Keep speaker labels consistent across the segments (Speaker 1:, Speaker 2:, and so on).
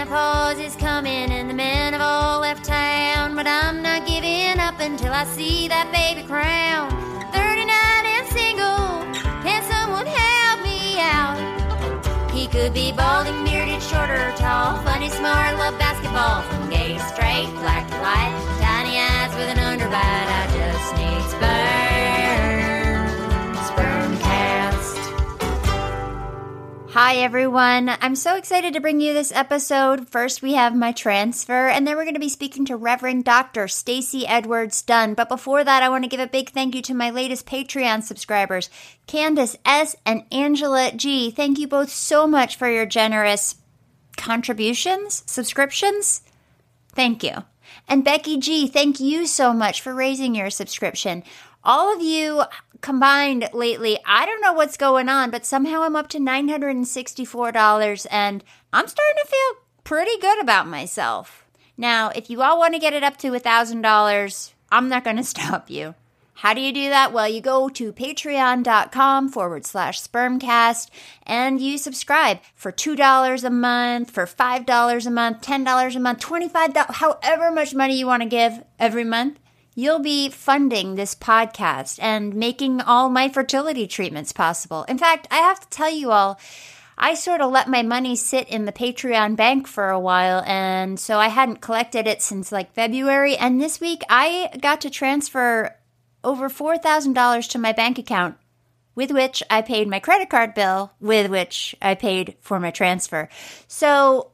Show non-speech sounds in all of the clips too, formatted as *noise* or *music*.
Speaker 1: Menopause is coming and the men have all left town, but I'm not giving up until I see that baby crown. 39 and single, can someone help me out? He could be balding, bearded, short or tall, funny, smart, love basketball, from gay to straight, black to white, tiny eyes with an underbite. I just Hi, everyone. I'm so excited to bring you this episode. First, we have my transfer, and then we're going to be speaking to Reverend Dr. Stacey Edwards Dunn. But before that, I want to give a big thank you to my latest Patreon subscribers, Candace S. and Angela G. Thank you both so much for your generous contributions, subscriptions. Thank you. And Becky G, thank you so much for raising your subscription. All of you combined lately, I don't know what's going on, but somehow I'm up to $964 and I'm starting to feel pretty good about myself. Now, if you all want to get it up to $1,000, I'm not going *laughs* to stop you. How do you do that? Well, you go to patreon.com forward slash spermcast and you subscribe for $2 a month, for $5 a month, $10 a month, $25, however much money you want to give every month. You'll be funding this podcast and making all my fertility treatments possible. In fact, I have to tell you all, I sort of let my money sit in the Patreon bank for a while, and so I hadn't collected it since like February. And this week, I got to transfer over $4,000 to my bank account, with which I paid my credit card bill, with which I paid for my transfer. So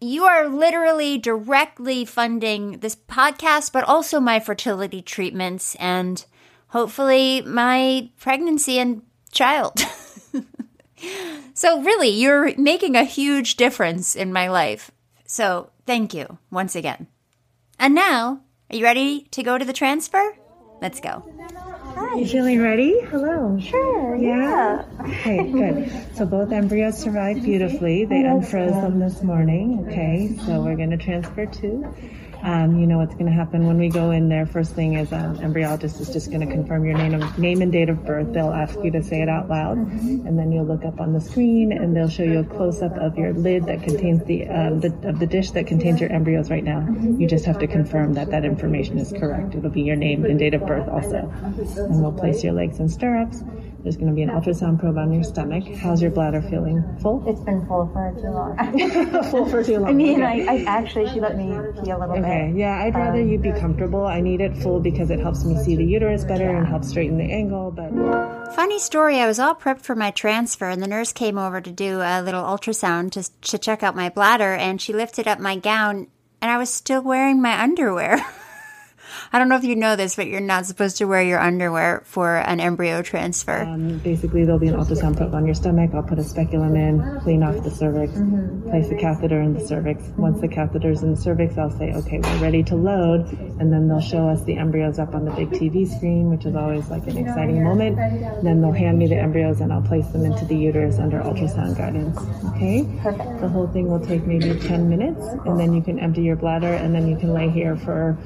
Speaker 1: you are literally directly funding this podcast, but also my fertility treatments and hopefully my pregnancy and child. *laughs* so, really, you're making a huge difference in my life. So, thank you once again. And now, are you ready to go to the transfer? Let's go.
Speaker 2: You feeling ready? Hello.
Speaker 3: Sure.
Speaker 2: Yeah. Okay, good. So both embryos survived beautifully. They unfroze them this morning. Okay, so we're going to transfer two. Um, you know what's going to happen when we go in there. First thing is um, embryologist is just going to confirm your name, name and date of birth. They'll ask you to say it out loud, and then you'll look up on the screen, and they'll show you a close up of your lid that contains the, um, the of the dish that contains your embryos right now. You just have to confirm that that information is correct. It'll be your name and date of birth also, and we'll place your legs in stirrups. There's going to be an ultrasound probe on your stomach. How's your bladder feeling? Full?
Speaker 3: It's been full for too long. *laughs*
Speaker 2: Full for too long.
Speaker 3: I mean,
Speaker 2: Okay.
Speaker 3: I, I actually she let me pee a little
Speaker 2: Okay,
Speaker 3: bit.
Speaker 2: yeah, I'd rather you be um, comfortable. I need it full because it helps me see the uterus better and helps straighten the angle, but
Speaker 1: Funny story, I was all prepped for my transfer, and the nurse came over to do a little ultrasound to, to check out my bladder, and she lifted up my gown, and I was still wearing my underwear. *laughs* I don't know if you know this, but you're not supposed to wear your underwear for an embryo transfer.
Speaker 2: um, basically there'll be an ultrasound probe on your stomach. I'll put a speculum in, clean off the cervix, place the catheter in the cervix. Once the catheter's in the cervix, I'll say, okay, we're ready to load, and then they'll show us the embryos up on the big TV screen, which is always like an exciting moment. Then they'll hand me the embryos and I'll place them into the uterus under ultrasound guidance. Okay?
Speaker 3: Perfect.
Speaker 2: The whole thing will take maybe 10 minutes, and then you can empty your bladder, and then you can lay here for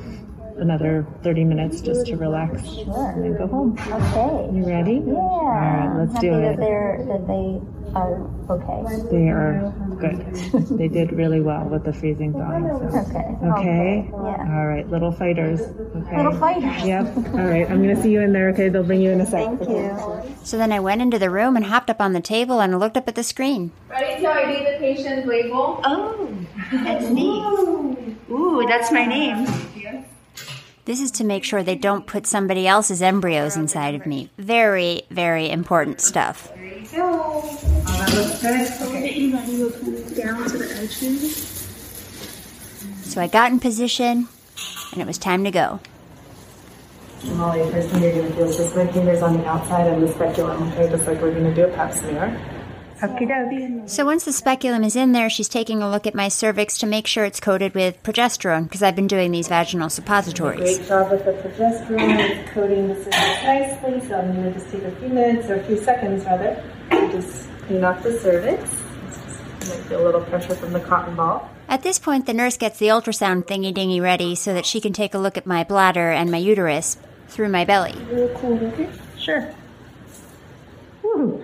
Speaker 2: another 30 minutes just to relax and then go home.
Speaker 3: Okay.
Speaker 2: You ready?
Speaker 3: Yeah.
Speaker 2: All right, let's
Speaker 3: Happy
Speaker 2: do
Speaker 3: that
Speaker 2: it.
Speaker 3: they're that they are okay.
Speaker 4: They are good. they did really well with the freezing thawing. So.
Speaker 3: Okay.
Speaker 4: Okay.
Speaker 3: Yeah.
Speaker 4: All right, little fighters. Okay.
Speaker 3: Little fighters.
Speaker 4: Yep. All right. I'm gonna see you in there. Okay. They'll bring you in a sec.
Speaker 3: Thank you.
Speaker 1: So then I went into the room and hopped up on the table and looked up at the screen.
Speaker 5: Ready to ID the patient's label?
Speaker 1: Oh, that's neat. Ooh, that's my name. This is to make sure they don't put somebody else's embryos inside of me. Very, very important stuff. So I got in position, and it was time to go.
Speaker 4: Molly, first thing you're going to do is just my fingers on the outside of the speculum, okay, just like we're going to do a pap smear.
Speaker 1: So once the speculum is in there, she's taking a look at my cervix to make sure it's coated with progesterone because I've been doing these vaginal suppositories.
Speaker 4: Great job with the progesterone, it's coating the cervix nicely, so I'm going to just take a few minutes, or a few seconds rather, to just clean off the cervix. It's just- You might feel a little pressure from the cotton ball.
Speaker 1: At this point, the nurse gets the ultrasound thingy dingy ready so that she can take a look at my bladder and my uterus through my belly.
Speaker 3: Sure. *laughs*
Speaker 4: Your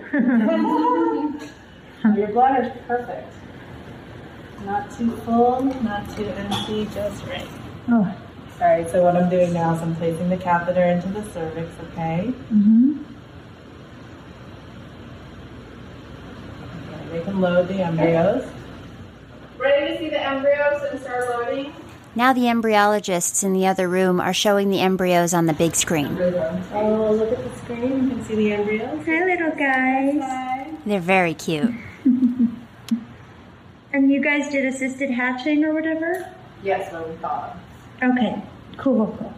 Speaker 4: bladder's perfect. Not too full, not too empty, just right.
Speaker 3: Oh.
Speaker 4: All right, so what I'm doing now is I'm placing the catheter into the cervix, okay? Mm-hmm. Okay, they can load the embryos.
Speaker 5: Ready to see the embryos and start loading?
Speaker 1: Now the embryologists in the other room are showing the embryos on the big screen.
Speaker 4: Oh, look at the screen. You can see the embryos.
Speaker 3: Hi, little guys. Hi.
Speaker 1: They're very cute. *laughs*
Speaker 3: And you guys did assisted hatching or whatever?
Speaker 4: Yes, what we thought.
Speaker 3: Okay. Cool, cool.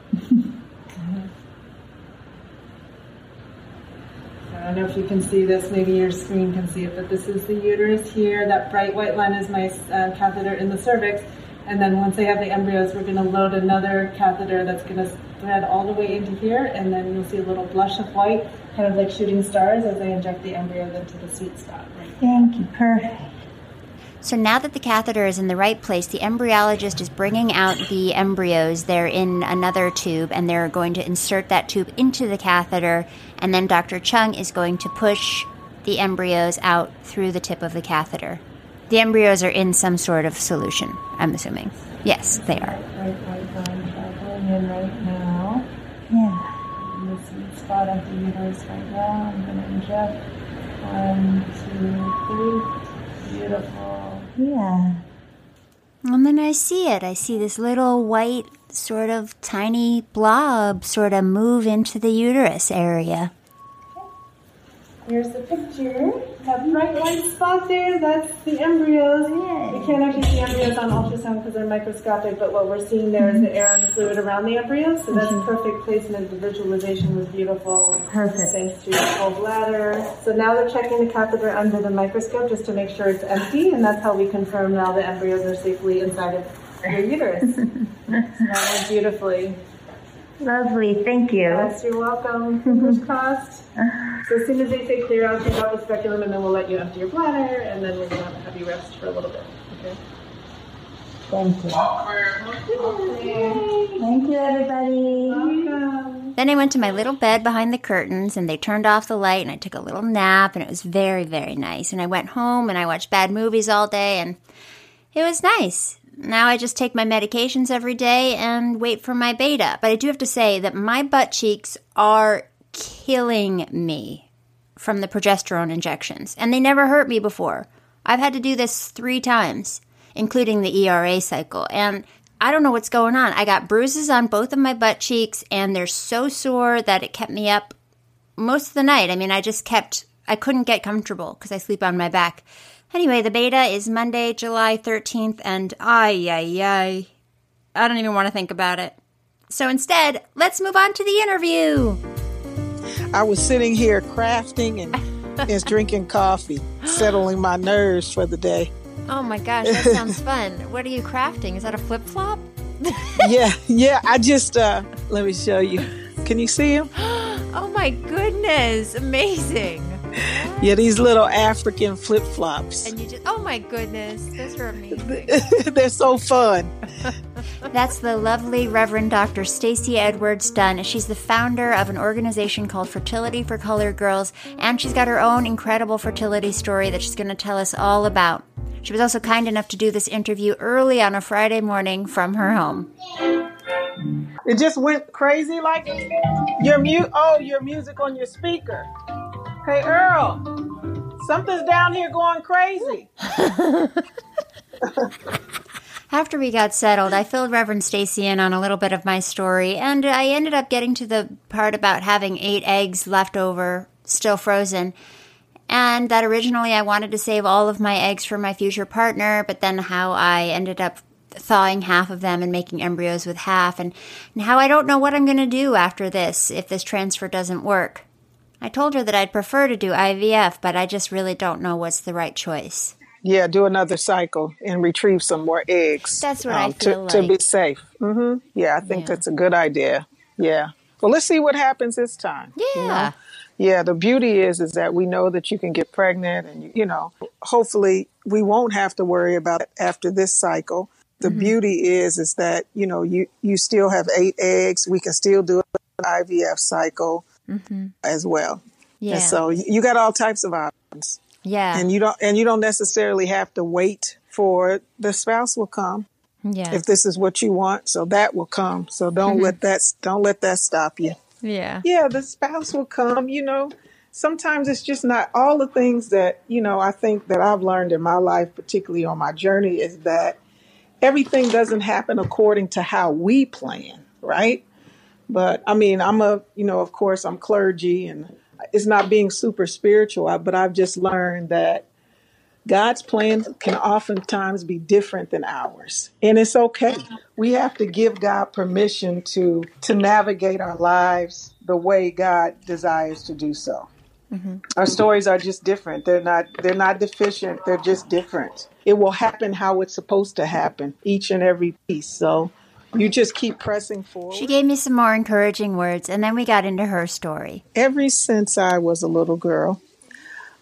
Speaker 4: I don't know if you can see this, maybe your screen can see it, but this is the uterus here. That bright white line is my uh, catheter in the cervix. And then once they have the embryos, we're going to load another catheter that's going to thread all the way into here. And then you'll see a little blush of white, kind of like shooting stars as they inject the embryos into the sweet spot.
Speaker 3: Thank you. Perfect.
Speaker 1: So now that the catheter is in the right place, the embryologist is bringing out the embryos. They're in another tube and they're going to insert that tube into the catheter. And then Dr. Chung is going to push the embryos out through the tip of the catheter. The embryos are in some sort of solution, I'm assuming. Yes, they are.
Speaker 4: Right white line in right now.
Speaker 3: Yeah.
Speaker 4: In the spot of the uterus right now. I'm going to inject. One, two, three. Beautiful.
Speaker 3: Yeah.
Speaker 1: And then I see it. I see this little white, sort of tiny blob sort of move into the uterus area.
Speaker 4: Here's the picture. That bright white spot there, that's the embryos. We can't actually see embryos on ultrasound because they're microscopic, but what we're seeing there is the air and the fluid around the embryos. So that's mm-hmm. perfect placement. The visualization was beautiful.
Speaker 3: Perfect.
Speaker 4: Thanks to your full bladder. So now they're checking the catheter under the microscope just to make sure it's empty, and that's how we confirm now the embryos are safely inside of your uterus. so that went beautifully.
Speaker 3: Lovely. Thank you.
Speaker 4: Yes, you're welcome. Fingers *laughs* crossed. So as soon as they say clear out, take out the speculum, and then we'll let you empty your bladder, and then we're gonna have you rest for a little bit. Okay.
Speaker 3: Thank you. Thank you, everybody.
Speaker 4: Welcome.
Speaker 1: Then I went to my little bed behind the curtains and they turned off the light and I took a little nap and it was very, very nice. And I went home and I watched bad movies all day and it was nice. Now I just take my medications every day and wait for my beta. But I do have to say that my butt cheeks are killing me from the progesterone injections. And they never hurt me before. I've had to do this three times, including the ERA cycle. And I don't know what's going on. I got bruises on both of my butt cheeks, and they're so sore that it kept me up most of the night. I mean, I just kept, I couldn't get comfortable because I sleep on my back. Anyway, the beta is Monday, July 13th, and ay, ay, ay. I don't even want to think about it. So instead, let's move on to the interview.
Speaker 6: I was sitting here crafting and, *laughs* and drinking coffee, settling my nerves for the day.
Speaker 1: Oh my gosh, that *laughs* sounds fun. What are you crafting? Is that a flip flop? *laughs*
Speaker 6: Yeah, yeah. I just uh, let me show you. Can you see him? *gasps*
Speaker 1: Oh my goodness, amazing. *laughs*
Speaker 6: Yeah, these little African flip flops.
Speaker 1: And you just, oh my goodness, those are amazing. *laughs*
Speaker 6: They're so fun.
Speaker 1: That's the lovely Reverend Dr. Stacey Edwards Dunn. She's the founder of an organization called Fertility for Colored Girls, and she's got her own incredible fertility story that she's going to tell us all about. She was also kind enough to do this interview early on a Friday morning from her home.
Speaker 6: It just went crazy like your mute. Oh, your music on your speaker. Hey Earl, something's down here going crazy. *laughs*
Speaker 1: After we got settled, I filled Reverend Stacey in on a little bit of my story, and I ended up getting to the part about having eight eggs left over, still frozen. And that originally I wanted to save all of my eggs for my future partner, but then how I ended up thawing half of them and making embryos with half, and, and how I don't know what I'm going to do after this if this transfer doesn't work. I told her that I'd prefer to do IVF, but I just really don't know what's the right choice.
Speaker 6: Yeah, do another cycle and retrieve some more eggs.
Speaker 1: That's what I
Speaker 6: um,
Speaker 1: feel
Speaker 6: to, to be
Speaker 1: like.
Speaker 6: safe. hmm Yeah, I think
Speaker 1: Yeah.
Speaker 6: that's a good idea. Yeah. Well, let's see what happens this time. you know?
Speaker 1: Yeah.
Speaker 6: Yeah, the beauty is is that we know that you can get pregnant and you know, hopefully we won't have to worry about it after this cycle. The
Speaker 1: Mm-hmm.
Speaker 6: beauty is is that, you know, you you still have 8 eggs, we can still do an IVF cycle as well.
Speaker 1: Mm-hmm. Yeah.
Speaker 6: And so you you got all types of options.
Speaker 1: yeah.
Speaker 6: And you don't and you don't necessarily have to wait for the spouse will come
Speaker 1: yeah.
Speaker 6: if this is what you want. So that will come. So don't let that don't let that stop you
Speaker 1: yeah.
Speaker 6: yeah, the spouse will come, you know. Sometimes it's just not all the things that, you know, I think that I've learned in my life, particularly on my journey, is that everything doesn't happen according to how we plan, right? But I mean, I'm a, you know, of course, I'm clergy and it's not being super spiritual, but I've just learned that God's plan can oftentimes be different than ours. And it's okay. We have to give God permission to to navigate our lives the way God desires to do so. Mm-hmm. Our stories are just different. They're not they're not deficient. They're just different. It will happen how it's supposed to happen, each and every piece. So you just keep pressing forward.
Speaker 1: She gave me some more encouraging words, and then we got into her story.
Speaker 6: Ever since I was a little girl,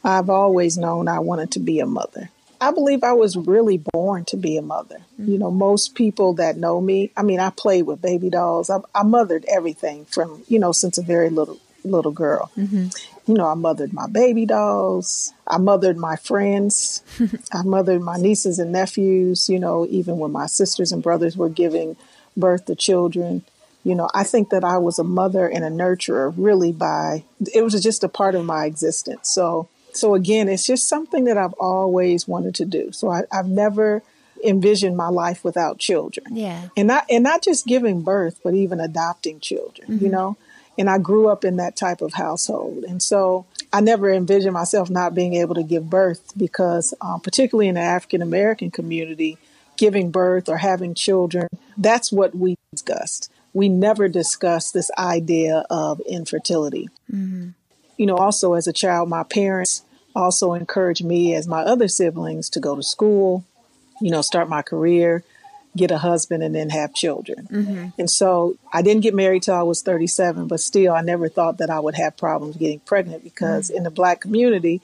Speaker 6: I've always known I wanted to be a mother. I believe I was really born to be a mother. Mm. You know, most people that know me, I mean, I played with baby dolls. I, I mothered everything from, you know, since a very little little girl. Mm-hmm. You know, I mothered my baby dolls. I mothered my friends. *laughs* I mothered my nieces and nephews, you know, even when my sisters and brothers were giving birth to children. You know, I think that I was a mother and a nurturer really by it was just a part of my existence. So so again, it's just something that I've always wanted to do. So I, I've never envisioned my life without children
Speaker 1: Yeah.
Speaker 6: and not and not just giving birth, but even adopting children. You know, and I grew up in that type of household, and so I never envisioned myself not being able to give birth because, um, particularly in the African American community, giving birth or having children that's what we discussed. We never discussed this idea of infertility. Mm-hmm. You know, also as a child, my parents also encouraged me, as my other siblings, to go to school, you know, start my career, get a husband, and then have children. Mm-hmm. And so I didn't get married till I was 37, but still, I never thought that I would have problems getting pregnant because mm-hmm. in the black community,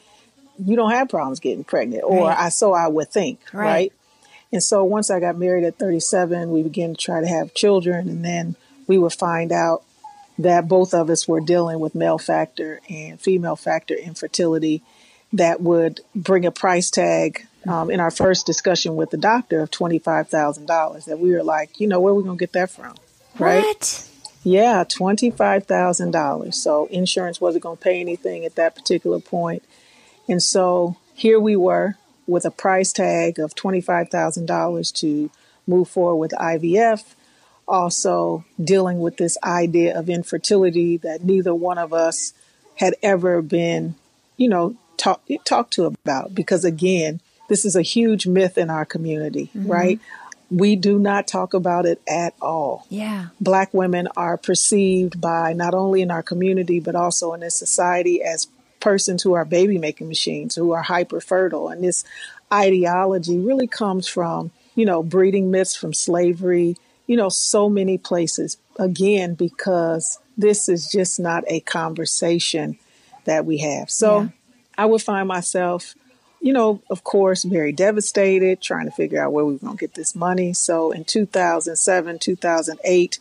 Speaker 6: you don't have problems getting pregnant, or
Speaker 1: Right.
Speaker 6: I so I would think,
Speaker 1: Right.
Speaker 6: right? And so once I got married at 37, we began to try to have children, and then we would find out that both of us were dealing with male factor and female factor infertility that would bring a price tag um, in our first discussion with the doctor of $25,000 that we were like, you know, where are we going to get that from? Right?
Speaker 1: What?
Speaker 6: Yeah, $25,000. So insurance wasn't going to pay anything at that particular point. And so here we were with a price tag of $25,000 to move forward with IVF, also dealing with this idea of infertility that neither one of us had ever been, you know, talk, talked to about. Because again, this is a huge myth in our community, mm-hmm. right? We do not talk about it at all
Speaker 1: Yeah.
Speaker 6: black women are perceived by not only in our community but also in this society as persons who are baby making machines who are hyper fertile and this ideology really comes from you know breeding myths from slavery you know so many places again because this is just not a conversation that we have so I would find myself, you know, of course, very devastated, trying to figure out where we were going to get this money. So in 2007, 2008,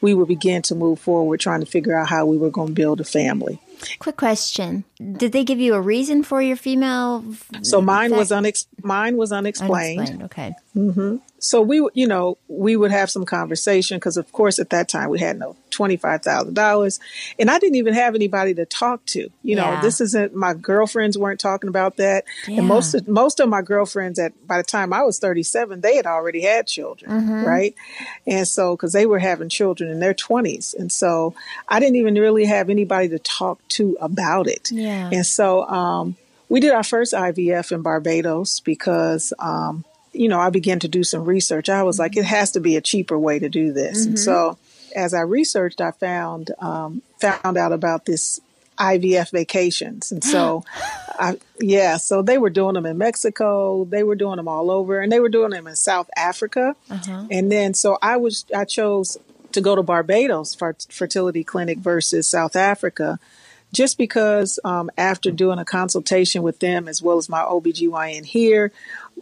Speaker 6: we would begin to move forward, trying to figure out how we were going to build a family.
Speaker 1: Quick question: Did they give you a reason for your female?
Speaker 6: So mine was unex- mine was unexplained.
Speaker 1: Unexplained. Okay.
Speaker 6: Hmm So we, would- you know, we would have some conversation because, of course, at that time we had no twenty five thousand dollars, and I didn't even have anybody to talk to. You know,
Speaker 1: Yeah.
Speaker 6: this isn't my girlfriends weren't talking about that,
Speaker 1: Yeah.
Speaker 6: and most of most of my girlfriends at by the time I was thirty seven, they had already had children,
Speaker 1: Mm-hmm.
Speaker 6: right? And so because they were having children in their twenties, and so I didn't even really have anybody to talk to about it.
Speaker 1: Yeah.
Speaker 6: And so um, we did our first IVF in Barbados because, um, you know, I began to do some research. I was like, it has to be a cheaper way to do this. And so as I researched, I found um, found out about this IVF vacations. And so, *gasps* I, yeah, so they were doing them in Mexico. They were doing them all over, and they were doing them in South Africa. And then, so I was I chose to go to Barbados for fertility clinic versus South Africa just because um, after doing a consultation with them as well as my OBGYN here,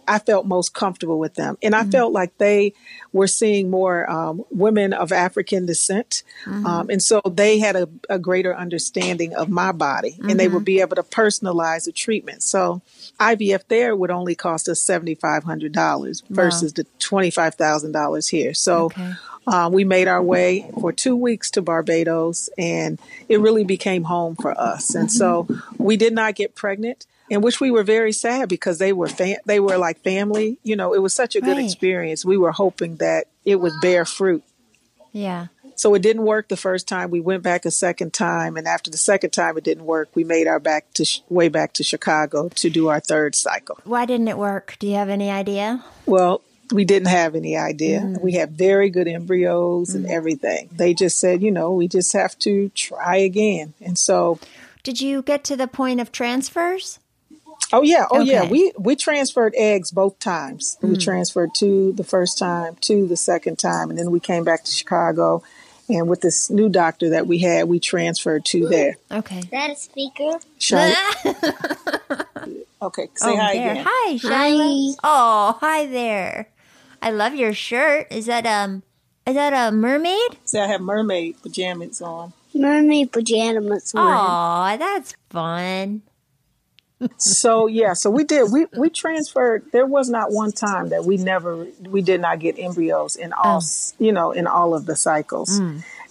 Speaker 6: I felt most comfortable with them. And I felt like they were seeing more um, women of African descent. Um, and so they had a, a greater understanding of my body and they would be able to personalize the treatment. So IVF there would only cost us $7,500 versus the $25,000 here. So
Speaker 1: Okay.
Speaker 6: uh, we made our way for two weeks to Barbados, and it really became home for us. And so we did not get pregnant, in which we were very sad because they were fa- they were like family. You know, it was such a good
Speaker 1: Right.
Speaker 6: experience. We were hoping that it would bear fruit.
Speaker 1: Yeah.
Speaker 6: So it didn't work the first time. We went back a second time, and after the second time it didn't work, we made our back to sh- way back to Chicago to do our third cycle.
Speaker 1: Why didn't it work? Do you have any idea?
Speaker 6: Well, we didn't have any idea. Mm. We had very good embryos and mm. everything. They just said, you know, we just have to try again. And so,
Speaker 1: Did you get to the point of transfers?
Speaker 6: Oh yeah, oh yeah, we we transferred eggs both times. We transferred two the first time, two the second time, and then we came back to Chicago. And with this new doctor that we had, we transferred two there.
Speaker 1: Okay.
Speaker 3: that a speaker?
Speaker 6: Shall *laughs* okay, say
Speaker 1: oh,
Speaker 6: hi
Speaker 1: there.
Speaker 6: again.
Speaker 1: Hi, Shyla. Oh, hi there. I love your shirt. Is that um is that a mermaid?
Speaker 6: See, I have mermaid pajamas on.
Speaker 3: Mermaid pajamas on.
Speaker 1: Oh, that's fun.
Speaker 6: So yeah, so we did. We we transferred. There was not one time that we never we did not get embryos in all s you know in all of the cycles.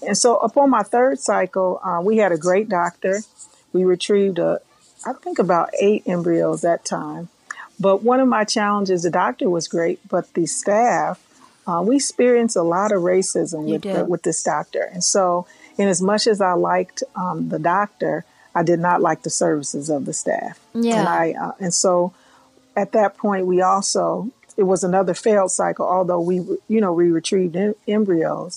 Speaker 6: And so upon my third cycle, uh, we had a great doctor. We retrieved a, I think about eight embryos that time. But one of my challenges, the doctor was great, but the staff, uh, we experienced a lot of racism
Speaker 1: You
Speaker 6: with the, with this doctor. And so, in as much as I liked um, the doctor, I did not like the services of the staff.
Speaker 1: Yeah.
Speaker 6: And I uh, and so at that point we also it was another failed cycle. Although we you know we retrieved em- embryos,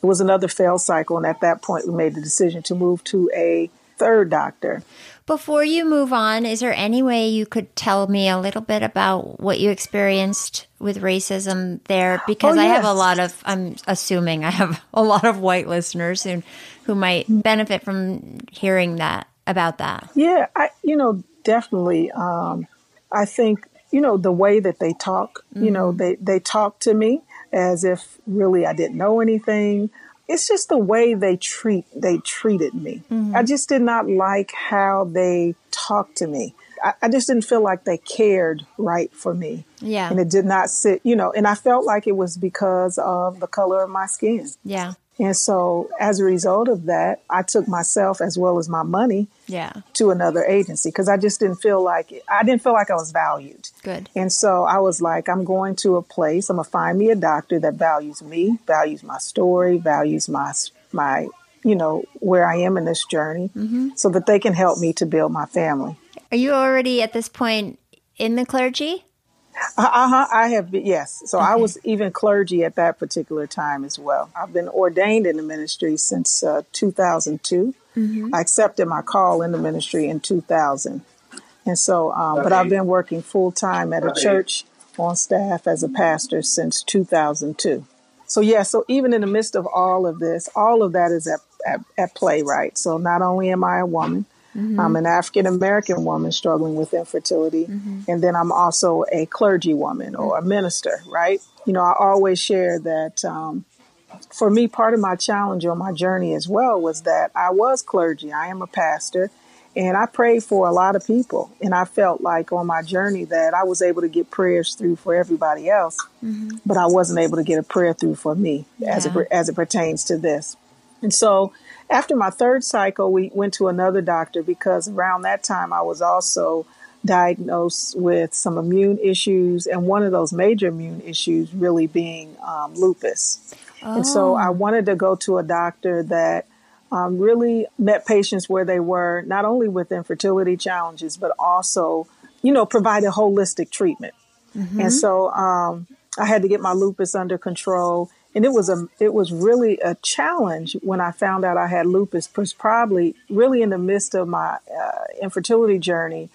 Speaker 6: it was another failed cycle. And at that point we made the decision to move to a third doctor.
Speaker 1: Before you move on, is there any way you could tell me a little bit about what you experienced with racism there? Because
Speaker 6: Oh,
Speaker 1: I have a lot of, I'm assuming I have *laughs* a lot of white listeners who, who might benefit from hearing that about that.
Speaker 6: Yeah, I you know definitely. Um, I think you know the way that they talk. You know they they talk to me as if really I didn't know anything. It's just the way they treat they treated me. Mm-hmm. I just did not like how they talked to me. I, I just didn't feel like they cared right for me.
Speaker 1: Yeah.
Speaker 6: And it did not sit, you know, and I felt like it was because of the color of my skin.
Speaker 1: Yeah.
Speaker 6: And so as a result of that, I took myself as well as my money
Speaker 1: Yeah.
Speaker 6: to another agency because I just didn't feel like I didn't feel like I was valued.
Speaker 1: Good.
Speaker 6: And so I was like, I'm going to a place. I'm gonna find me a doctor that values me, values my story, values my my you know where I am in this journey, mm-hmm. so that they can help me to build my family.
Speaker 1: Are you already at this point in the clergy?
Speaker 6: Uh huh. I have been, yes. So I was even clergy at that particular time as well. I've been ordained in the ministry since uh, 2002. I accepted my call in the ministry in 2000. And so, um, but I've been working full time at a church on staff as a pastor since 2002. So, yeah, so even in the midst of all of this, all of that is at, at, at play, right? So, not only am I a woman, Mm-hmm. I'm an African American woman struggling with infertility. Mm-hmm. And then I'm also a clergy woman or a minister, right? You know, I always share that um, for me, part of my challenge on my journey as well was that I was clergy. I am a pastor. And I prayed for a lot of people. And I felt like on my journey that I was able to get prayers through for everybody else, mm-hmm. but I wasn't able to get a prayer through for me yeah. as, it, as it pertains to this. And so after my third cycle, we went to another doctor because around that time I was also diagnosed with some immune issues, and one of those major immune issues really being um, lupus. Oh. And so I oh. wanted to go to a doctor that um, really met patients where they were, not only with infertility challenges, but also, you know, provided holistic treatment. Mm-hmm. And so um, I had to get my lupus under control. And it was a it was really a challenge when I found out I had lupus. Was Probably really in the midst of my uh, infertility journey,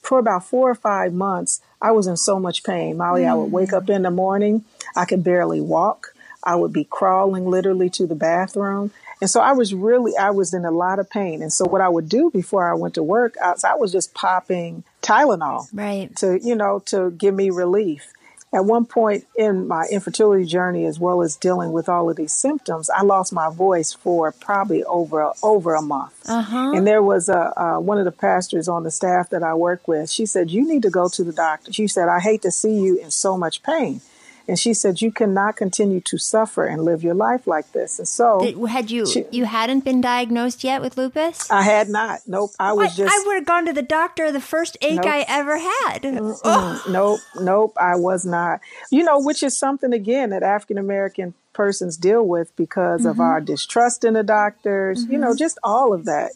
Speaker 6: for about four or five months, I was in so much pain. Molly, mm. I would wake up in the morning, I could barely walk. I would be crawling literally to the bathroom. And so I was really, I was in a lot of pain. And so what I would do before I went to work, I, I was just popping Tylenol.
Speaker 1: Right.
Speaker 6: To, you know, to give me relief. At one point in my infertility journey, as well as dealing with all of these symptoms, I lost my voice for probably over over a month. Uh-huh. And there was a uh, one of the pastors on the staff that I work with. She said, "You need to go to the doctor." She said, "I hate to see you in so much pain." And she said, "You cannot continue to suffer and live your life like this." And so,
Speaker 1: Did, had you she, you hadn't been diagnosed yet with lupus?
Speaker 6: I had not. Nope. I was just.
Speaker 1: I would have gone to the doctor the first ache nope. I ever had.
Speaker 6: Nope. Nope. I was not. You know, which is something again that African American persons deal with because mm-hmm. of our distrust in the doctors. Mm-hmm. You know, mm-hmm. just all of that.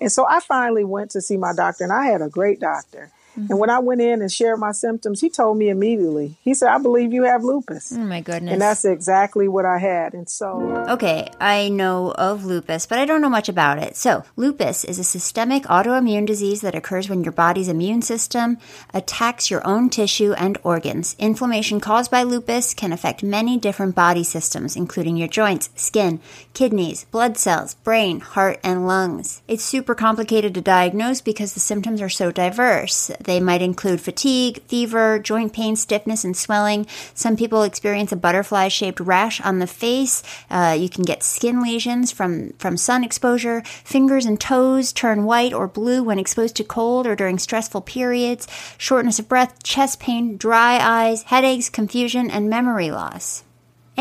Speaker 6: And so I finally went to see my doctor, and I had a great doctor. Mm-hmm. And when I went in and shared my symptoms, he told me immediately. He said, I believe you have lupus.
Speaker 1: Oh my goodness.
Speaker 6: And that's exactly what I had. And so.
Speaker 1: Okay, I know of lupus, but I don't know much about it. So, lupus is a systemic autoimmune disease that occurs when your body's immune system attacks your own tissue and organs. Inflammation caused by lupus can affect many different body systems, including your joints, skin, kidneys, blood cells, brain, heart, and lungs. It's super complicated to diagnose because the symptoms are so diverse. They might include fatigue, fever, joint pain, stiffness, and swelling. Some people experience a butterfly shaped rash on the face. Uh, you can get skin lesions from, from sun exposure. Fingers and toes turn white or blue when exposed to cold or during stressful periods. Shortness of breath, chest pain, dry eyes, headaches, confusion, and memory loss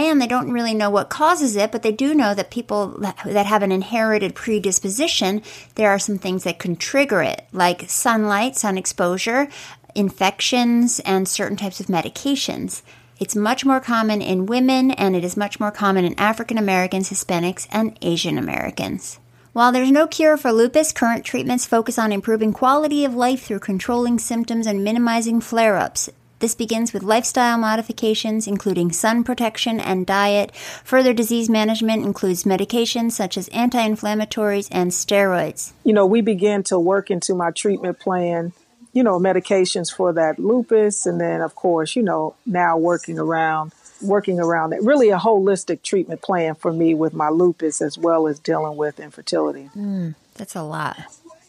Speaker 1: and they don't really know what causes it, but they do know that people that have an inherited predisposition, there are some things that can trigger it, like sunlight, sun exposure, infections, and certain types of medications. It's much more common in women, and it is much more common in African Americans, Hispanics, and Asian Americans. While there's no cure for lupus, current treatments focus on improving quality of life through controlling symptoms and minimizing flare ups. This begins with lifestyle modifications, including sun protection and diet. Further disease management includes medications such as anti inflammatories and steroids.
Speaker 6: You know, we began to work into my treatment plan, you know, medications for that lupus. And then, of course, you know, now working around working around it really a holistic treatment plan for me with my lupus as well as dealing with infertility
Speaker 1: mm, that's a lot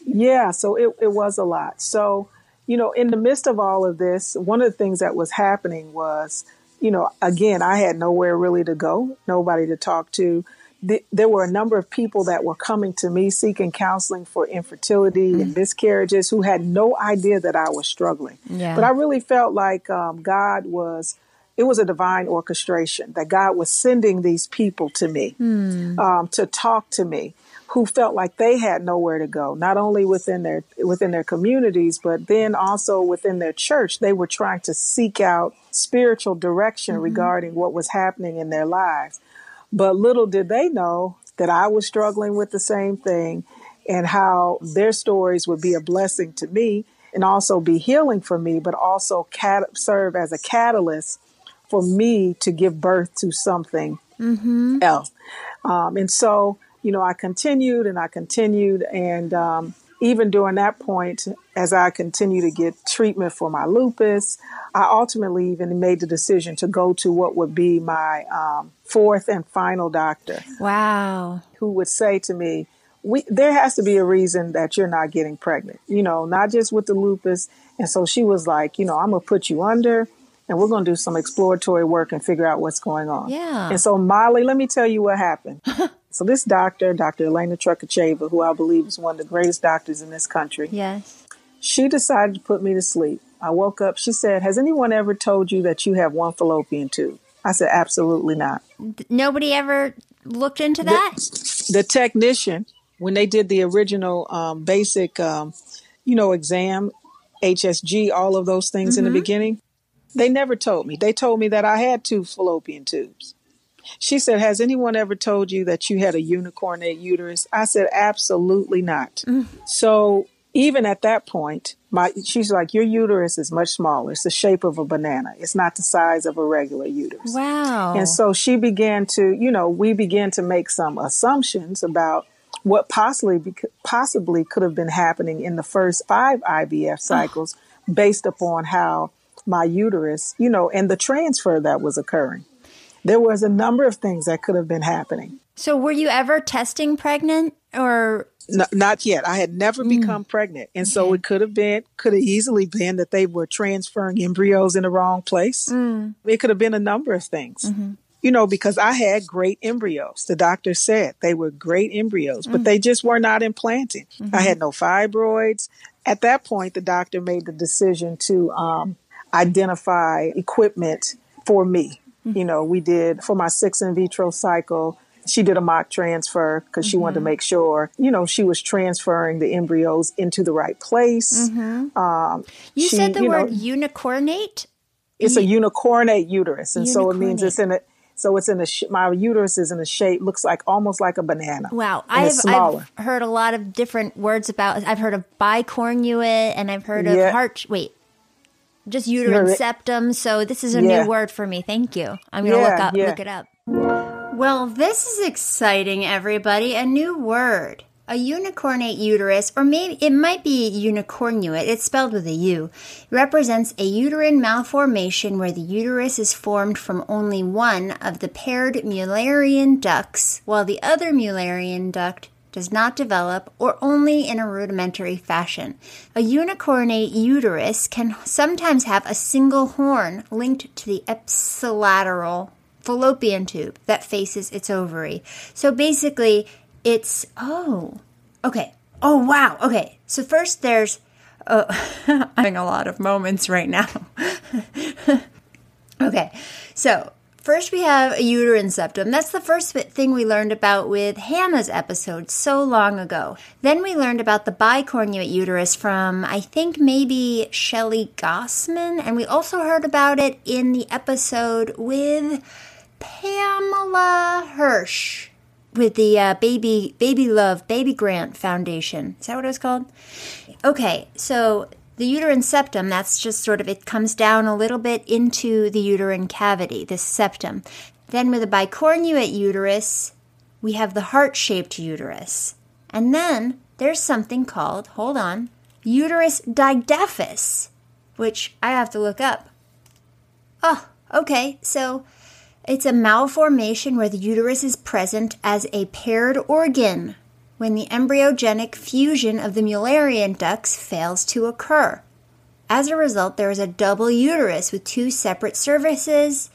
Speaker 6: yeah so it, it was a lot so you know, in the midst of all of this, one of the things that was happening was, you know, again, I had nowhere really to go, nobody to talk to. there were a number of people that were coming to me seeking counseling for infertility mm. and miscarriages who had no idea that I was struggling. Yeah. But I really felt like um, God was it was a divine orchestration that God was sending these people to me mm. um, to talk to me who felt like they had nowhere to go, not only within their within their communities, but then also within their church. They were trying to seek out spiritual direction mm-hmm. regarding what was happening in their lives. But little did they know that I was struggling with the same thing and how their stories would be a blessing to me and also be healing for me, but also cat- serve as a catalyst for me to give birth to something mm-hmm. else. Um, and so you know, I continued and I continued. And um, even during that point, as I continued to get treatment for my lupus, I ultimately even made the decision to go to what would be my um, fourth and final doctor.
Speaker 1: Wow.
Speaker 6: Who would say to me, we there has to be a reason that you're not getting pregnant. You know, not just with the lupus. And so she was like, you know, I'm gonna put you under and we're going to do some exploratory work and figure out what's going on.
Speaker 1: Yeah.
Speaker 6: And so, Molly, let me tell you what happened. *laughs* so, this doctor, Dr. Elena Trukhacheva, who I believe is one of the greatest doctors in this country,
Speaker 1: Yes.
Speaker 6: she decided to put me to sleep. I woke up. She said, Has anyone ever told you that you have one fallopian tube? I said, Absolutely not.
Speaker 1: Nobody ever looked into that?
Speaker 6: The technician, when they did the original um, basic, um, you know, exam, HSG, all of those things in the beginning, they never told me. They told me that I had two fallopian tubes. She said, Has anyone ever told you that you had a unicornate uterus? I said, Absolutely not. Mm. So even at that point, my she's like, Your uterus is much smaller. It's the shape of a banana. It's not the size of a regular uterus.
Speaker 1: Wow.
Speaker 6: And so she began to, you know, we began to make some assumptions about what possibly possibly could have been happening in the first five IVF cycles based upon how my uterus, you know, and the transfer that was occurring. There was a number of things that could have been happening.
Speaker 1: so were you ever testing pregnant or
Speaker 6: N- not yet. I had never mm. become pregnant. And so it could have been, could have easily been that they were transferring embryos in the wrong place. Mm. It could have been a number of things. Mm-hmm. You know, because I had great embryos. The doctor said they were great embryos, but mm. they just were not implanting. I mm-hmm. had no fibroids. At that point, the doctor made the decision to um, identify equipment for me. Mm-hmm. You know, we did for my six in vitro cycle. She did a mock transfer because she wanted to mm-hmm. make sure, you know, she was transferring the embryos into the right place. Mm-hmm. Um,
Speaker 1: you
Speaker 6: she-
Speaker 1: said the
Speaker 6: you know,
Speaker 1: word unicornate?
Speaker 6: it's a unicornate uterus, and so it means it's in a. So it's in a. Sh- my uterus is in a shape looks like almost like a banana.
Speaker 1: Wow, I've,
Speaker 6: smaller.
Speaker 1: I've heard a lot of different words about. I've heard of bicornuate, and I've heard of
Speaker 6: Yeah.
Speaker 1: heart. Wait, just uterine
Speaker 6: You're-
Speaker 1: septum. So this is a
Speaker 6: Yeah.
Speaker 1: new word for me. Thank you. I'm gonna
Speaker 6: Yeah,
Speaker 1: look up
Speaker 6: yeah.
Speaker 1: look it up. Well, this is exciting, everybody. A new word. A unicornate uterus, or maybe it might be unicornuate, it's spelled with a U, represents a uterine malformation where the uterus is formed from only one of the paired Mullerian ducts, while the other Mullerian duct does not develop or only in a rudimentary fashion. A unicornate uterus can sometimes have a single horn linked to the ipsilateral fallopian tube that faces its ovary. So basically, it's oh, okay. Oh wow. Okay. So first there's oh, *laughs* I'm having a lot of moments right now. *laughs* okay. So First, we have a uterine septum. That's the first thing we learned about with Hannah's episode so long ago. Then we learned about the bicornuate uterus from, I think, maybe Shelley Gossman. And we also heard about it in the episode with Pamela Hirsch with the uh, Baby Baby Love Baby Grant Foundation. Is that what it was called? Okay, so the uterine septum, that's just sort of, it comes down a little bit into the uterine cavity, this septum. Then with a bicornuate uterus, we have the heart shaped uterus. And then there's something called, hold on, uterus didelphis, which I have to look up. Oh, okay, so it's a malformation where the uterus is present as a paired organ when the embryogenic fusion of the Mullerian ducts fails to occur. As a result, there is a double uterus with two separate cervixes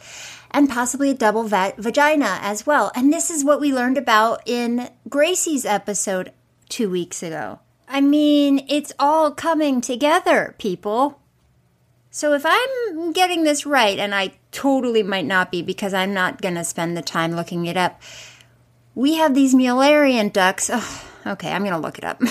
Speaker 1: and possibly a double va- vagina as well. And this is what we learned about in Gracie's episode two weeks ago. I mean, it's all coming together, people. So if I'm getting this right, and I totally might not be because I'm not going to spend the time looking it up, we have these Mullerian ducts. Okay, I'm going to look it up.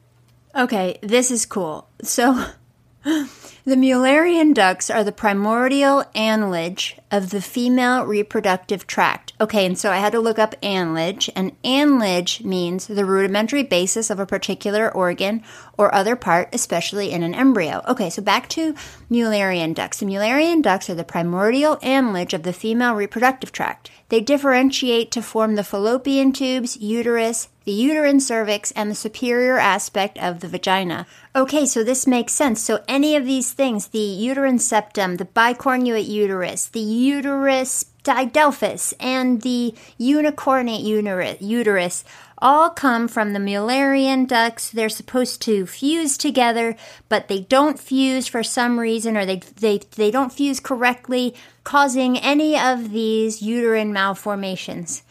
Speaker 1: *laughs* okay, this is cool. So *laughs* the Mullerian ducts are the primordial anlage of the female reproductive tract. Okay, and so I had to look up anlage, and anlage means the rudimentary basis of a particular organ or other part, especially in an embryo. Okay, so back to Mullerian ducts. The Mullerian ducts are the primordial anlage of the female reproductive tract. They differentiate to form the fallopian tubes, uterus, the uterine cervix, and the superior aspect of the vagina. Okay, so this makes sense. So any of these things, the uterine septum, the bicornuate uterus, the uterus didelphis, and the unicornate uterus, all come from the Mullerian ducts. They're supposed to fuse together, but they don't fuse for some reason or they they they don't fuse correctly, causing any of these uterine malformations.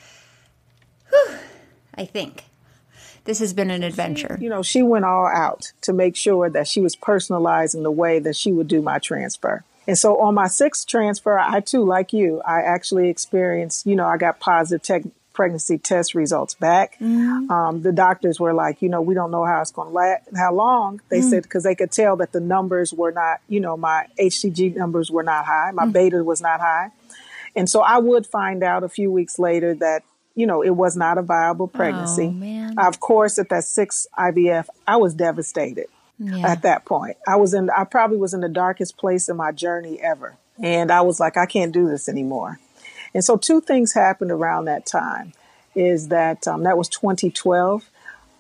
Speaker 1: Whew, I think. This has been an adventure.
Speaker 6: You know, she went all out to make sure that she was personalizing the way that she would do my transfer. And so on my sixth transfer, I too, like you, I actually experienced, you know, I got positive tech pregnancy test results back. Mm-hmm. Um, the doctors were like, you know, we don't know how it's going to last, how long. They mm-hmm. said because they could tell that the numbers were not, you know, my HCG numbers were not high, my mm-hmm. beta was not high, and so I would find out a few weeks later that you know, it was not a viable pregnancy. Oh, of course, at that sixth IVF, I was devastated yeah. at that point. I was in, I probably was in the darkest place in my journey ever. And I was like, I can't do this anymore. And so two things happened around that time is that um, that was 2012.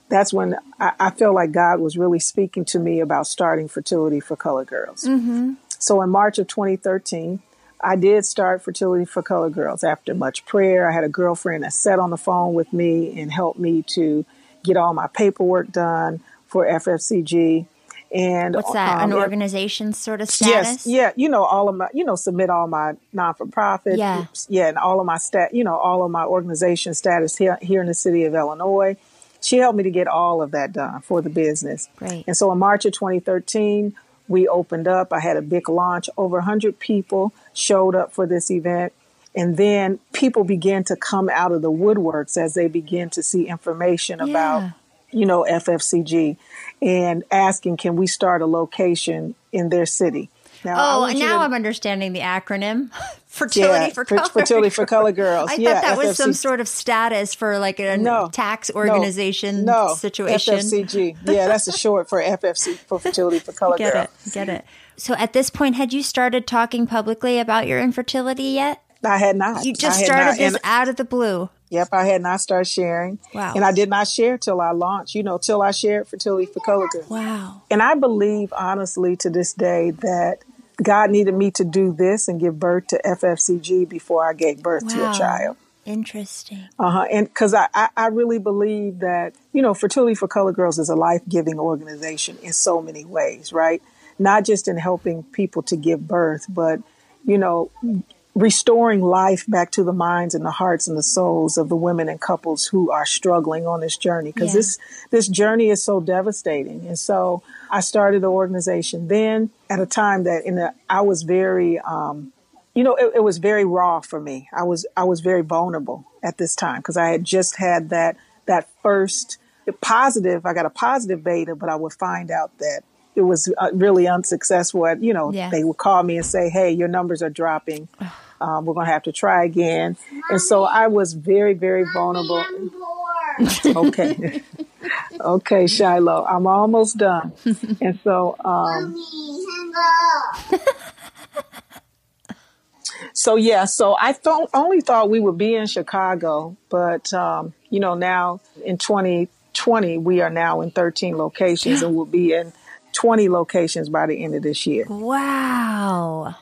Speaker 6: That's when I, I, feel like God was really speaking to me about starting fertility for colored girls. Mm-hmm. So in March of 2013, I did start Fertility for Colored Girls after much prayer. I had a girlfriend that sat on the phone with me and helped me to get all my paperwork done for FFCG. And
Speaker 1: what's that? Um, an organization sort of status?
Speaker 6: Yes, yeah. You know, all of my, you know, submit all my non for profit.
Speaker 1: Yeah,
Speaker 6: yeah, and all of my stat, you know, all of my organization status here here in the city of Illinois. She helped me to get all of that done for the business.
Speaker 1: Great.
Speaker 6: And so in March of 2013, we opened up. I had a big launch. Over 100 people showed up for this event. And then people began to come out of the woodworks as they began to see information yeah. about, you know, FFCG and asking, can we start a location in their city?
Speaker 1: Now, oh, now to, I'm understanding the acronym. *laughs* fertility
Speaker 6: yeah,
Speaker 1: for color.
Speaker 6: Fertility for color girls. *laughs*
Speaker 1: I
Speaker 6: yeah,
Speaker 1: thought that FFC- was some sort of status for like a no, tax organization
Speaker 6: no, no,
Speaker 1: situation.
Speaker 6: FFCG. *laughs* Yeah, that's a short for FFC for fertility for color
Speaker 1: Get
Speaker 6: girls.
Speaker 1: It. Get it. So at this point, had you started talking publicly about your infertility yet?
Speaker 6: I had not.
Speaker 1: You just started this out of the blue.
Speaker 6: Yep, I had not started sharing.
Speaker 1: Wow.
Speaker 6: And I did not share till I launched, you know, till I shared Fertility for Color Girls.
Speaker 1: Wow.
Speaker 6: And I believe, honestly, to this day, that God needed me to do this and give birth to FFCG before I gave birth wow. to a child.
Speaker 1: Interesting.
Speaker 6: Uh huh. And because I, I, I, really believe that, you know, Fertility for Color Girls is a life giving organization in so many ways, right? Not just in helping people to give birth, but, you know, restoring life back to the minds and the hearts and the souls of the women and couples who are struggling on this journey because yeah. this this journey is so devastating. And so i started the organization then at a time that in a, i was very um, you know it, it, was very raw for me. I was i was very vulnerable at this time because i had just had that that first positive i got a positive beta but i would find out that it was uh, really unsuccessful. At you know yeah. they would call me and say hey your numbers are dropping um, we're going to have to try again. And so I was very, very vulnerable. *laughs* okay. okay, Shiloh, I'm almost done. And so, um, so yeah, so I thought only thought we would be in Chicago, but um, you know now in 2020 we are now in 13 locations and we'll be in 20 locations by the end of this year.
Speaker 1: Wow.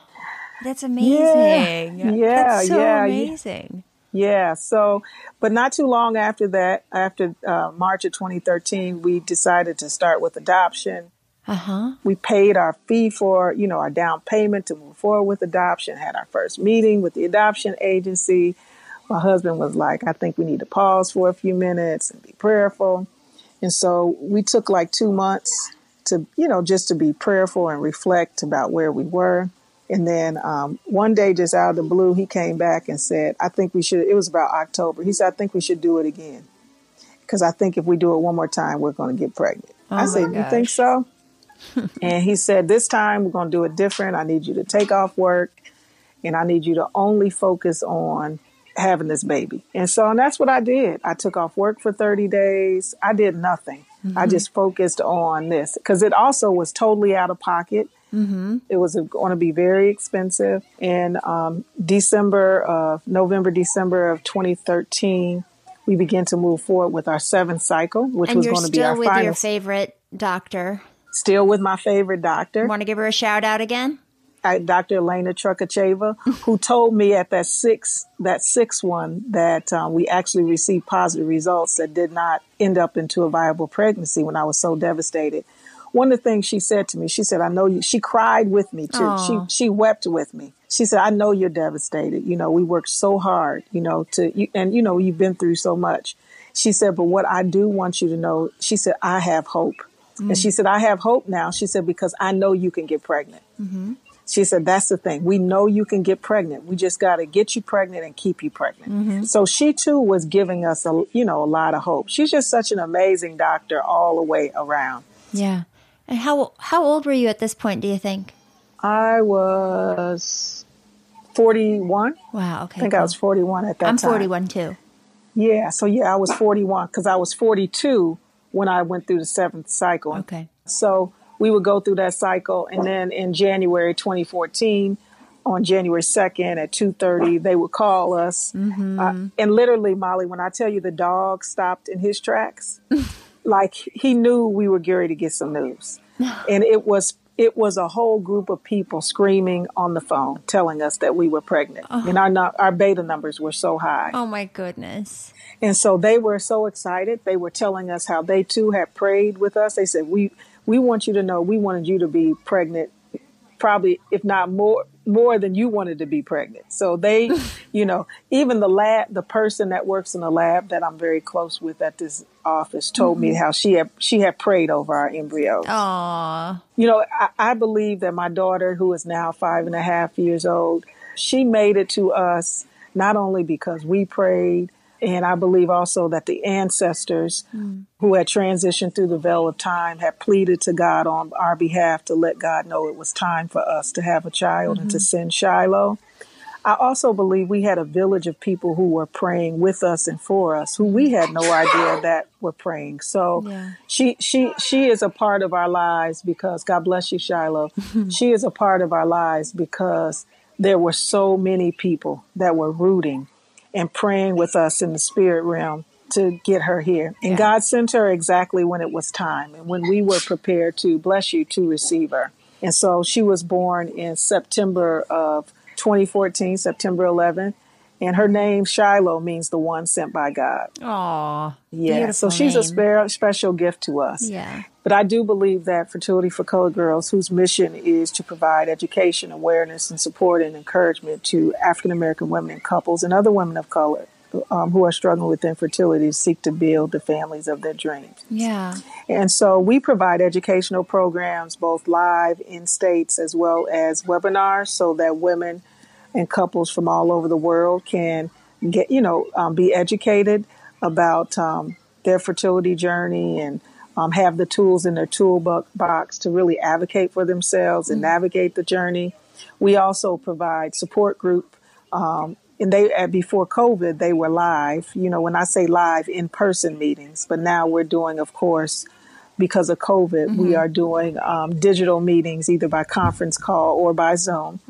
Speaker 1: That's amazing.
Speaker 6: Yeah, yeah,
Speaker 1: That's so
Speaker 6: yeah,
Speaker 1: amazing.
Speaker 6: Yeah. So, but not too long after that, after uh, March of 2013, we decided to start with adoption.
Speaker 1: Uh-huh.
Speaker 6: We paid our fee for, you know, our down payment to move forward with adoption, had our first meeting with the adoption agency. My husband was like, I think we need to pause for a few minutes and be prayerful. And so we took like two months to, you know, just to be prayerful and reflect about where we were. And then um, one day, just out of the blue, he came back and said, I think we should, it was about October. He said, I think we should do it again. Because I think if we do it one more time, we're going to get pregnant.
Speaker 1: Oh
Speaker 6: I said,
Speaker 1: You
Speaker 6: think so? *laughs* and he said, This time we're going to do it different. I need you to take off work and I need you to only focus on having this baby. And so and that's what I did. I took off work for 30 days. I did nothing. Mm-hmm. I just focused on this because it also was totally out of pocket.
Speaker 1: Mm-hmm.
Speaker 6: It was going to be very expensive. In um, December of November, December of 2013, we began to move forward with our seventh cycle, which
Speaker 1: and
Speaker 6: was going to be our final.
Speaker 1: still with your favorite doctor.
Speaker 6: Still with my favorite doctor.
Speaker 1: Want to give her a shout out again?
Speaker 6: I, Dr. Elena Trukhacheva, who told me at that six that six one that um, we actually received positive results that did not end up into a viable pregnancy when I was so devastated. One of the things she said to me, she said, "I know you." She cried with me too.
Speaker 1: Aw.
Speaker 6: She she wept with me. She said, "I know you're devastated. You know, we worked so hard. You know, to and you know you've been through so much." She said, "But what I do want you to know," she said, "I have hope." And she mm. said, I have hope now. She said, because I know you can get pregnant. Mm-hmm. She said, that's the thing. We know you can get pregnant. We just got to get you pregnant and keep you pregnant. Mm-hmm. So she too was giving us a, you know, a lot of hope. She's just such an amazing doctor all the way around.
Speaker 1: Yeah. And how how old were you at this point, do you think?
Speaker 6: I was 41.
Speaker 1: Wow, okay.
Speaker 6: I think I was 41 at that time.
Speaker 1: I'm
Speaker 6: time.
Speaker 1: 41 too.
Speaker 6: Yeah. So yeah, I was 41 because I was 42 when I went through the seventh cycle.
Speaker 1: Okay.
Speaker 6: So we would go through that cycle, and then in January 2014, on January 2nd at 2:30, they would call us, uh, and literally, Molly, when I tell you the dog stopped in his tracks, *laughs* like he knew we were ready to get some news, and it was it was a whole group of people screaming on the phone, telling us that we were pregnant, oh. and our our beta numbers were so high.
Speaker 1: Oh my goodness.
Speaker 6: And so they were so excited. They were telling us how they too had prayed with us. They said, "We we want you to know we wanted you to be pregnant, probably if not more more than you wanted to be pregnant." So they, *laughs* you know, even the lab, the person that works in the lab that I'm very close with at this office told me mm-hmm. how she had she had prayed over our embryos.
Speaker 1: Aw.
Speaker 6: You know, I, I believe that my daughter, who is now five and a half years old, she made it to us not only because we prayed, and I believe also that the ancestors hmm. who had transitioned through the veil of time had pleaded to God on our behalf to let God know it was time for us to have a child and to mm-hmm. send Shiloh. I also believe we had a village of people who were praying with us and for us, who we had no idea that were praying. So
Speaker 1: Yeah.
Speaker 6: she she she is a part of our lives because God bless you, Shiloh. *laughs* she is a part of our lives because there were so many people that were rooting and praying with us in the spirit realm to get her here. And
Speaker 1: Yeah.
Speaker 6: God sent her exactly when it was time and when we were prepared to bless you to receive her. And so she was born in September of 2014, September 11th. And her name, Shiloh, means the one sent by God.
Speaker 1: Aw.
Speaker 6: Yeah. So she's a
Speaker 1: name.
Speaker 6: spe- special gift to us.
Speaker 1: Yeah.
Speaker 6: But I do believe that Fertility for Colored Girls, whose mission is to provide education, awareness, and support and encouragement to African American women and couples and other women of color um, who are struggling with infertility, seek to build the families of their dreams.
Speaker 1: Yeah.
Speaker 6: And so we provide educational programs, both live in states as well as webinars, so that women and couples from all over the world can get, you know, um, be educated about um, their fertility journey and um, have the tools in their toolbox to really advocate for themselves and navigate the journey. We also provide support group. Um, and they before COVID, they were live. You know, when I say live, in person meetings. But now we're doing, of course, because of COVID, we are doing um, digital meetings either by conference call or by Zoom.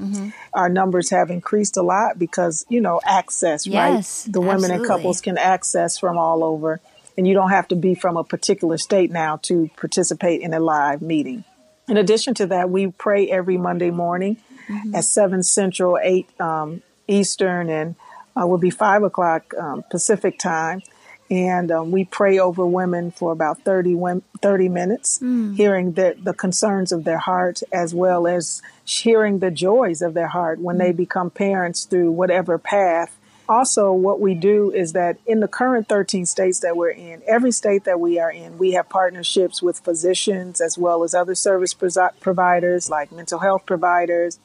Speaker 6: Our numbers have increased a lot because, you know, access,
Speaker 1: Yes,
Speaker 6: right? The women and couples can access from all over, and you don't have to be from a particular state now to participate in a live meeting. In addition to that, we pray every Monday morning at 7 Central, 8 um, Eastern, and uh, will be 5 o'clock um, Pacific time. And um, we pray over women for about 30, wom- 30 minutes, hearing the, the concerns of their heart as well as hearing the joys of their heart when they become parents through whatever path. Also, what we do is that in the current 13 states that we're in, every state that we are in, we have partnerships with physicians as well as other service providers like mental health providers,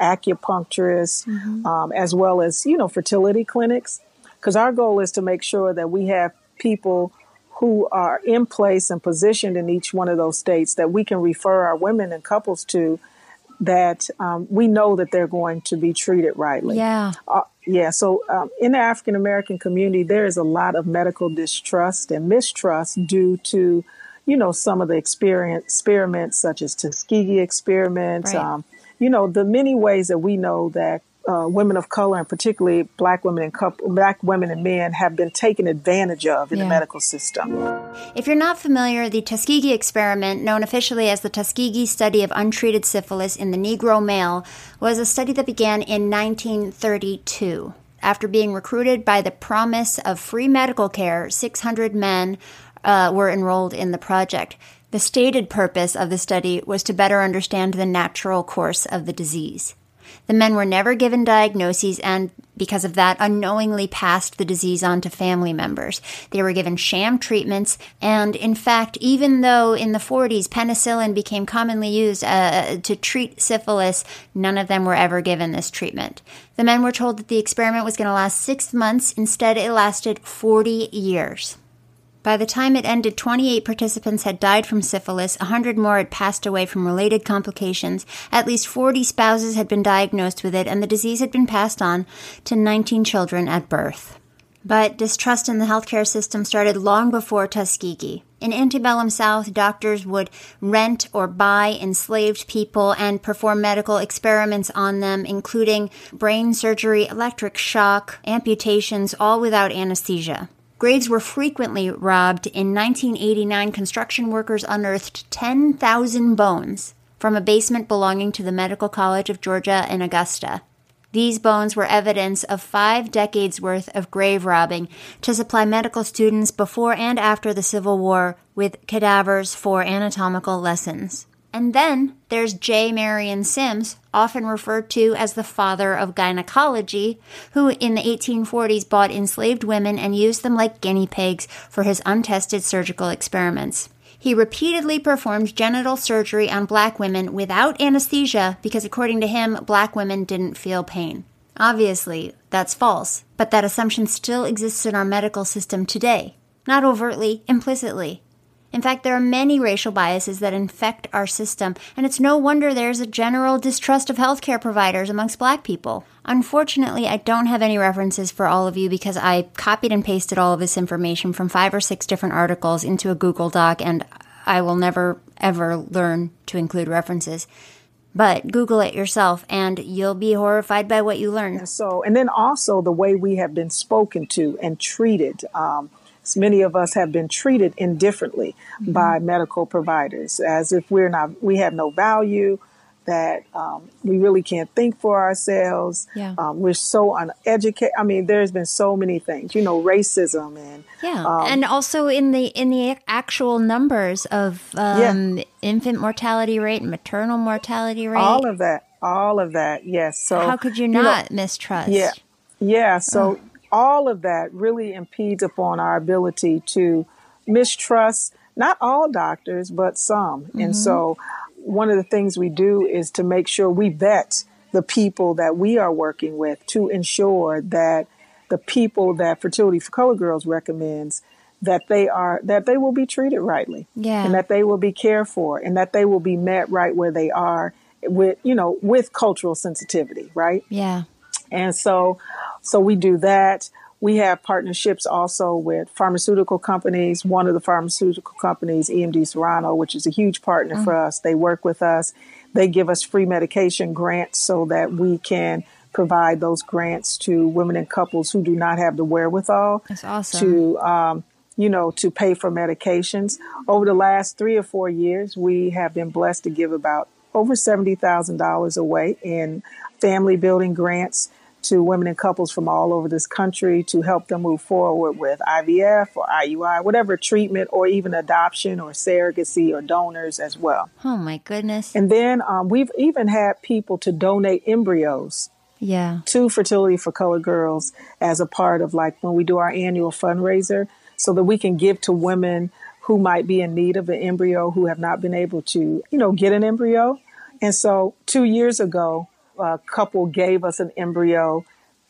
Speaker 6: acupuncturists, um, as well as, you know, fertility clinics. Because our goal is to make sure that we have people who are in place and positioned in each one of those states that we can refer our women and couples to that um, we know that they're going to be treated rightly.
Speaker 1: Yeah.
Speaker 6: Uh, yeah. So um, in the African American community, there is a lot of medical distrust and mistrust due to, you know, some of the experience, experiments such as Tuskegee experiments.
Speaker 1: Right.
Speaker 6: Um, you know, the many ways that we know that uh, women of color and particularly black women and couple, black women and men have been taken advantage of in
Speaker 1: Yeah.
Speaker 6: the medical system.
Speaker 1: If you're not familiar, the Tuskegee experiment, known officially as the Tuskegee study of untreated syphilis in the Negro male, was a study that began in 1932. After being recruited by the promise of free medical care, 600 men uh, were enrolled in the project. The stated purpose of the study was to better understand the natural course of the disease. The men were never given diagnoses and, because of that, unknowingly passed the disease on to family members. They were given sham treatments, and in fact, even though in the 40s penicillin became commonly used uh, to treat syphilis, none of them were ever given this treatment. The men were told that the experiment was going to last six months. Instead, it lasted 40 years. By the time it ended, 28 participants had died from syphilis, 100 more had passed away from related complications, at least 40 spouses had been diagnosed with it, and the disease had been passed on to 19 children at birth. But distrust in the healthcare system started long before Tuskegee. In antebellum South, doctors would rent or buy enslaved people and perform medical experiments on them, including brain surgery, electric shock, amputations, all without anesthesia. Graves were frequently robbed. In 1989, construction workers unearthed 10,000 bones from a basement belonging to the Medical College of Georgia in Augusta. These bones were evidence of five decades worth of grave robbing to supply medical students before and after the Civil War with cadavers for anatomical lessons. And then there's J. Marion Sims, often referred to as the father of gynecology, who in the 1840s bought enslaved women and used them like guinea pigs for his untested surgical experiments. He repeatedly performed genital surgery on black women without anesthesia because, according to him, black women didn't feel pain. Obviously, that's false, but that assumption still exists in our medical system today. Not overtly, implicitly. In fact, there are many racial biases that infect our system, and it's no wonder there's a general distrust of healthcare providers amongst black people. Unfortunately, I don't have any references for all of you because I copied and pasted all of this information from five or six different articles into a Google Doc, and I will never ever learn to include references. But Google it yourself, and you'll be horrified by what you learn.
Speaker 6: So, and then also the way we have been spoken to and treated. Um, many of us have been treated indifferently
Speaker 1: Mm-hmm.
Speaker 6: by medical providers, as if we're not, we have no value, that um, we really can't think for ourselves.
Speaker 1: Yeah.
Speaker 6: Um, we're so uneducated. I mean, there's been so many things, you know, racism and
Speaker 1: Yeah,
Speaker 6: um,
Speaker 1: and also in the in the actual numbers of um, infant mortality rate, maternal mortality rate.
Speaker 6: all of that, all of that. Yes. So
Speaker 1: How could you
Speaker 6: know,
Speaker 1: not mistrust?
Speaker 6: Yeah. Yeah. So all of that really impedes upon our ability to mistrust not all doctors, but some. And mm-hmm. so one of the things we do is to make sure we vet the people that we are working with to ensure that the people that Fertility for Color Girls recommends that they are that they will be treated rightly
Speaker 1: Yeah.
Speaker 6: and that they will be cared for and that they will be met right where they are with you know with cultural sensitivity right
Speaker 1: Yeah.
Speaker 6: and so, so we do that. We have partnerships also with pharmaceutical companies. One of the pharmaceutical companies, EMD Serono, which is a huge partner for us, they work with us. They give us free medication grants so that we can provide those grants to women and couples who do not have the wherewithal
Speaker 1: That's awesome.
Speaker 6: to um, you know to pay for medications over the last three or four years we have been blessed to give about over $70000 away in family building grants to women and couples from all over this country to help them move forward with ivf or iui whatever treatment or even adoption or surrogacy or donors as well
Speaker 1: Oh my goodness.
Speaker 6: and then um, we've even had people to donate embryos
Speaker 1: yeah.
Speaker 6: to Fertility for Color Girls as a part of like when we do our annual fundraiser so that we can give to women who might be in need of an embryo who have not been able to, you know, get an embryo. And so two years ago, a couple gave us an embryo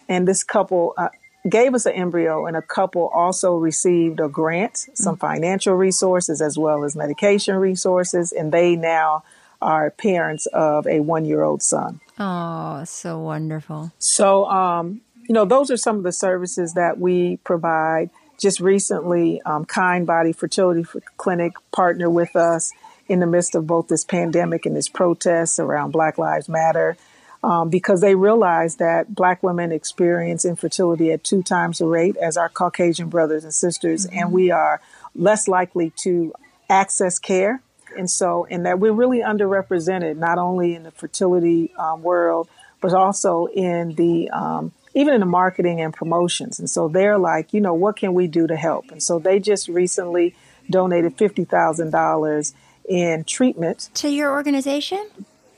Speaker 6: and this couple uh, gave us an embryo and a couple also received a grant, some financial resources as well as medication resources. And they now are parents of a one year old son.
Speaker 1: Oh, so wonderful.
Speaker 6: So, um, you know, those are some of the services that we provide. Just recently, um, Kind Body Fertility Clinic partnered with us in the midst of both this pandemic and this protest around Black Lives Matter. Um, because they realize that black women experience infertility at two times the rate as our Caucasian brothers and sisters, mm-hmm. and we are less likely to access care. And so, and that we're really underrepresented, not only in the fertility um, world, but also in the um, even in the marketing and promotions. And so they're like, you know, what can we do to help? And so they just recently donated fifty thousand dollars in treatment
Speaker 1: to your organization.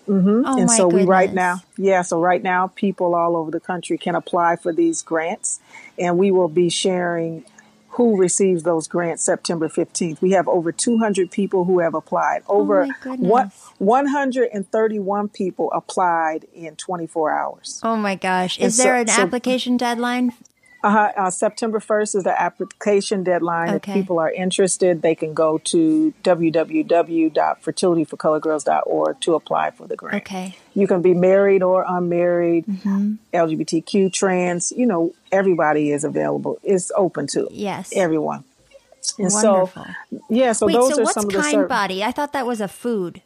Speaker 6: Mm-hmm.
Speaker 1: Oh
Speaker 6: and
Speaker 1: my
Speaker 6: so we
Speaker 1: goodness.
Speaker 6: right now, yeah, so right now people all over the country can apply for these grants and we will be sharing who receives those grants September 15th. We have over 200 people who have applied. Over
Speaker 1: Oh my goodness.
Speaker 6: one, 131 people applied in 24 hours.
Speaker 1: Oh my gosh.
Speaker 6: And
Speaker 1: Is there
Speaker 6: so-
Speaker 1: an
Speaker 6: so-
Speaker 1: application deadline?
Speaker 6: Uh, uh, September 1st is the application deadline.
Speaker 1: Okay.
Speaker 6: If people are interested, they can go to www.fertilityforcolorgirls.org to apply for the grant.
Speaker 1: Okay.
Speaker 6: You can be married or unmarried,
Speaker 1: Mm-hmm.
Speaker 6: LGBTQ, trans, you know, everybody is available. It's open to
Speaker 1: Yes.
Speaker 6: everyone. And
Speaker 1: Wonderful.
Speaker 6: so, yeah, so
Speaker 1: Wait,
Speaker 6: those
Speaker 1: so
Speaker 6: are
Speaker 1: what's
Speaker 6: some of the
Speaker 1: Kind
Speaker 6: ser-
Speaker 1: Body? I thought that was a food.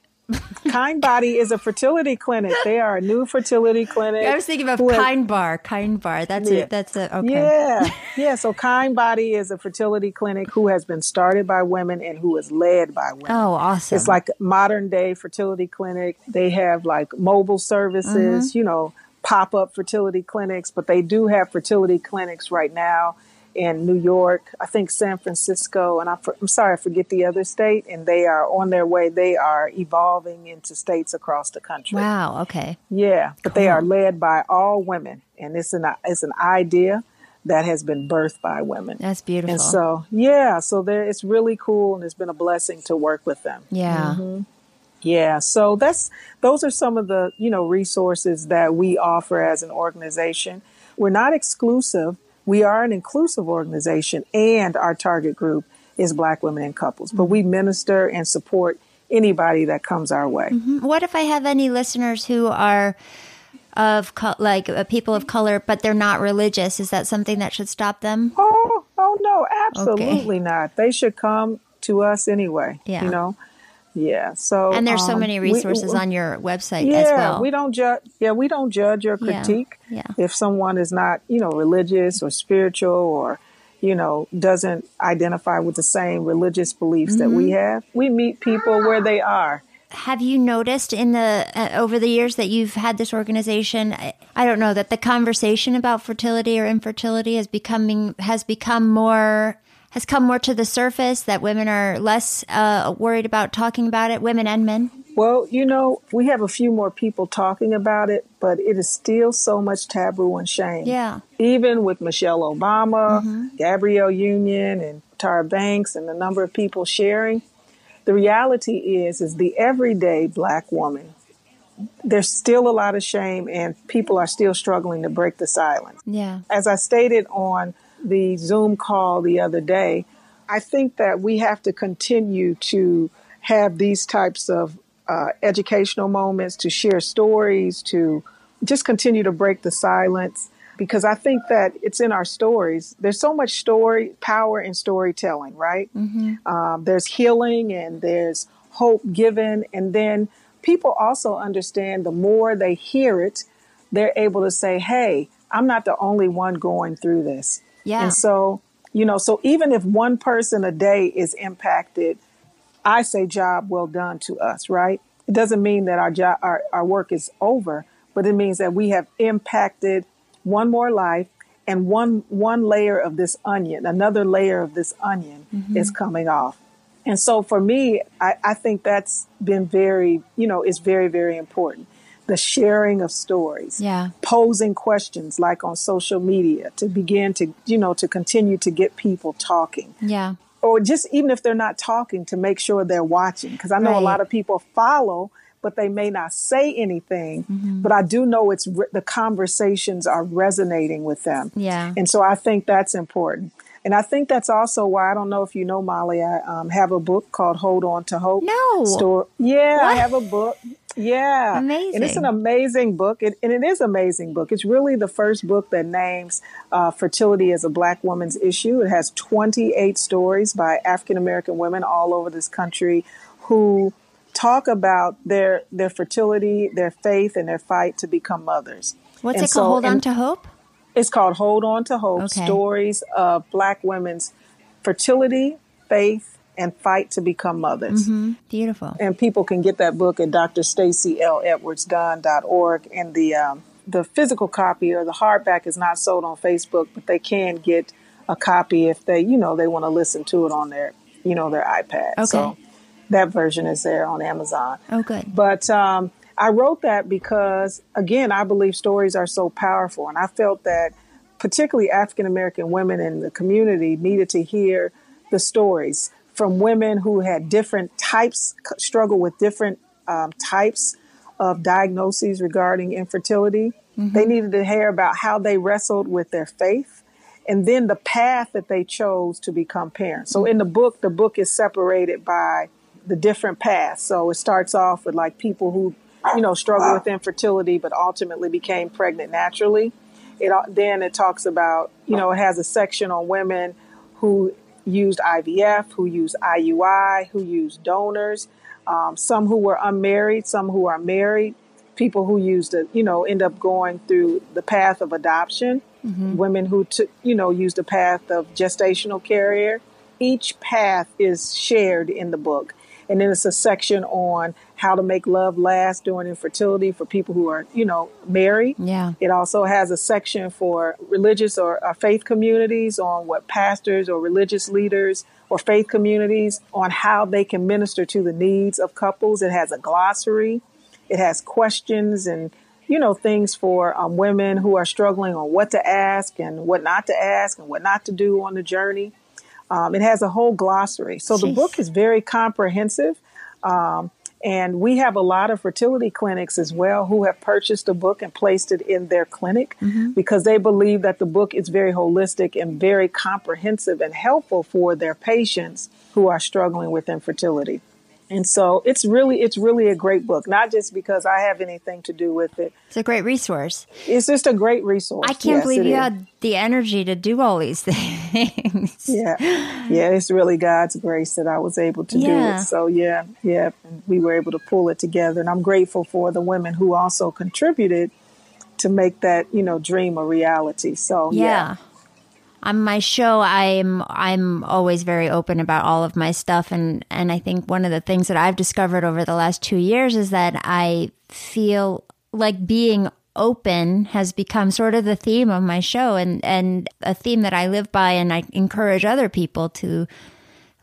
Speaker 6: Kind Body is a fertility clinic. They are a new fertility clinic.
Speaker 1: I was thinking of
Speaker 6: has-
Speaker 1: Kind Bar. Kind Bar. That's
Speaker 6: Yeah.
Speaker 1: a that's it. okay.
Speaker 6: Yeah, yeah. So Kind Body is a fertility clinic who has been started by women and who is led by women.
Speaker 1: Oh, awesome.
Speaker 6: It's like modern day fertility clinic. They have like mobile services,
Speaker 1: Mm-hmm.
Speaker 6: you know, pop up fertility clinics, but they do have fertility clinics right now in New York, I think San Francisco, and I, am sorry, I forget the other state, and they are on their way. They are evolving into states across the country.
Speaker 1: Wow. Okay.
Speaker 6: Yeah, but they are led by all women, and it's an it's an idea that has been birthed by women.
Speaker 1: That's beautiful.
Speaker 6: And so, yeah, so there it's really cool, and it's been a blessing to work with them.
Speaker 1: yeah.
Speaker 6: Mm-hmm. Yeah, so that's those are some of the you know resources that we offer as an organization. We're not exclusive. We are an inclusive organization, and our target group is Black women and couples. But we minister and support anybody that comes our way.
Speaker 1: What if I have any listeners who are of co- like uh, people of color, but they're not religious? Is that something that should stop them?
Speaker 6: Oh, oh no, absolutely not. They should come to us anyway.
Speaker 1: Yeah.
Speaker 6: You know? Yeah. So
Speaker 1: And there's so
Speaker 6: um,
Speaker 1: many
Speaker 6: we-
Speaker 1: resources on your website
Speaker 6: yeah,
Speaker 1: as well.
Speaker 6: we don't judge. Yeah, we don't judge or critique.
Speaker 1: yeah.
Speaker 6: If someone is not, you know, religious or spiritual or, you know, doesn't identify with the same religious beliefs that
Speaker 1: Mm-hmm.
Speaker 6: we have, we meet people where they are.
Speaker 1: have you noticed in the uh, over the years that you've had this organization I, I don't know that the conversation about fertility or infertility is becoming has become more has come more to the surface that women are less uh, worried about talking about it women and men
Speaker 6: Well, you know, we have a few more people talking about it, but it is still so much taboo and shame.
Speaker 1: Yeah.
Speaker 6: Even with Michelle Obama, Gabrielle Union, and Tyra Banks, and the number of people sharing, the reality is, is the everyday black woman. There's still a lot of shame, and people are still struggling to break the silence
Speaker 1: yeah
Speaker 6: as I stated on the Zoom call the other day, I think that we have to continue to have these types of uh, educational moments, to share stories, to just continue to break the silence. Because I think that it's in our stories. There's so much story power in storytelling, right? Um, there's healing and there's hope given, and then people also understand the more they hear it, they're able to say, "Hey, I'm not the only one going through this."
Speaker 1: Yeah.
Speaker 6: And so, you know, so even if one person a day is impacted, I say job well done to us, right? It doesn't mean that our job our, our work is over, but it means that we have impacted one more life and one one layer of this onion, another layer of this onion mm-hmm. is coming off. And so for me, I, I think that's been very, you know, it's very, very important. The sharing of stories
Speaker 1: yeah.
Speaker 6: posing questions like on social media to begin to you know to continue to get people talking.
Speaker 1: Yeah.
Speaker 6: Or just even if they're not talking to make sure they're watching. Because i know
Speaker 1: Right.
Speaker 6: a lot of people follow but they may not say anything.
Speaker 1: Mm-hmm.
Speaker 6: but i do know it's re- the conversations are resonating with them.
Speaker 1: Yeah.
Speaker 6: and so i think that's important. And i think that's also why i don't know if you know molly i um, have a book called hold on to hope.
Speaker 1: No.
Speaker 6: Yeah i have a book yeah Amazing. and it's an amazing book it, and it is an amazing book it's really the first book that names uh, fertility as a black woman's issue it has 28 stories by african american women all over this country who talk about their their fertility, their faith, and their fight to become mothers.
Speaker 1: What's
Speaker 6: And
Speaker 1: it called?
Speaker 6: so-
Speaker 1: Hold on to hope.
Speaker 6: It's called Hold On to Hope:
Speaker 1: Okay.
Speaker 6: Stories of Black Women's Fertility, Faith, and Fight to Become Mothers.
Speaker 1: Beautiful.
Speaker 6: And people can get that book at drstacyledwardsdunn.org. And the um, the physical copy or the hardback is not sold on Facebook, but they can get a copy if they, you know, they want to listen to it on their, you know, their iPad.
Speaker 1: Okay.
Speaker 6: So that version is there on Amazon.
Speaker 1: Oh, good.
Speaker 6: But um, I wrote that because, again, I believe stories are so powerful. And I felt that particularly African American women in the community needed to hear the stories from women who had different types, struggle with different um, types of diagnoses regarding infertility. They needed to hear about how they wrestled with their faith and then the path that they chose to become parents. So in the book, the book is separated by the different paths. So it starts off with like people who, you know, struggle with infertility but ultimately became pregnant naturally. It then it talks about, you know, it has a section on women who used IVF, who used IUI, who used donors, um, some who were unmarried, some who are married, people who used it, you know, end up going through the path of adoption, women who took, you know, used the path of gestational carrier. Each path is shared in the book. And then it's a section on how to make love last during infertility for people who are, you know, married.
Speaker 1: Yeah.
Speaker 6: It also has a section for religious or, or faith communities on what pastors or religious leaders or faith communities on how they can minister to the needs of couples. It has a glossary. It has questions and you know things for um, women who are struggling on what to ask and what not to ask and what not to do on the journey. Um, it has a whole glossary, so the book is very comprehensive. Um, and we have a lot of fertility clinics as well who have purchased the book and placed it in their clinic mm-hmm. because they believe that the book is very holistic and very comprehensive and helpful for their patients who are struggling with infertility. And so it's really it's really a great book, not just because I have anything to do with it.
Speaker 1: It's a great resource.
Speaker 6: It's just a great resource.
Speaker 1: I can't
Speaker 6: Yes,
Speaker 1: believe you
Speaker 6: is.
Speaker 1: had the energy to do all these *laughs* things.
Speaker 6: Yeah, yeah, it's really God's grace that I was able to do it. So yeah, yeah, we were able to pull it together, and I'm grateful for the women who also contributed to make that you know dream a reality. So yeah,
Speaker 1: Yeah. On my show, I'm I'm always very open about all of my stuff, and and I think one of the things that I've discovered over the last two years is that I feel like being open has become sort of the theme of my show, and and a theme that I live by, and I encourage other people to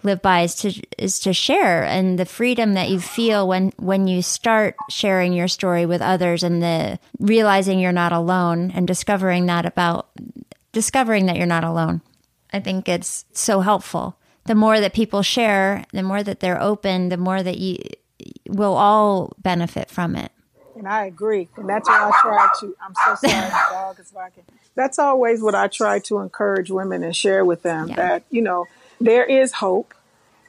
Speaker 1: live by is to is to share. And the freedom that you feel when when you start sharing your story with others and the realizing you're not alone and discovering that about discovering that you're not alone. I think it's so helpful. The more that people share, the more that they're open, the more that you will all benefit from it.
Speaker 6: and I agree, and that's what I try to. I'm so sorry, the *laughs* dog is barking. That's always what I try to encourage women and share with them
Speaker 1: Yeah.
Speaker 6: that you know there is hope,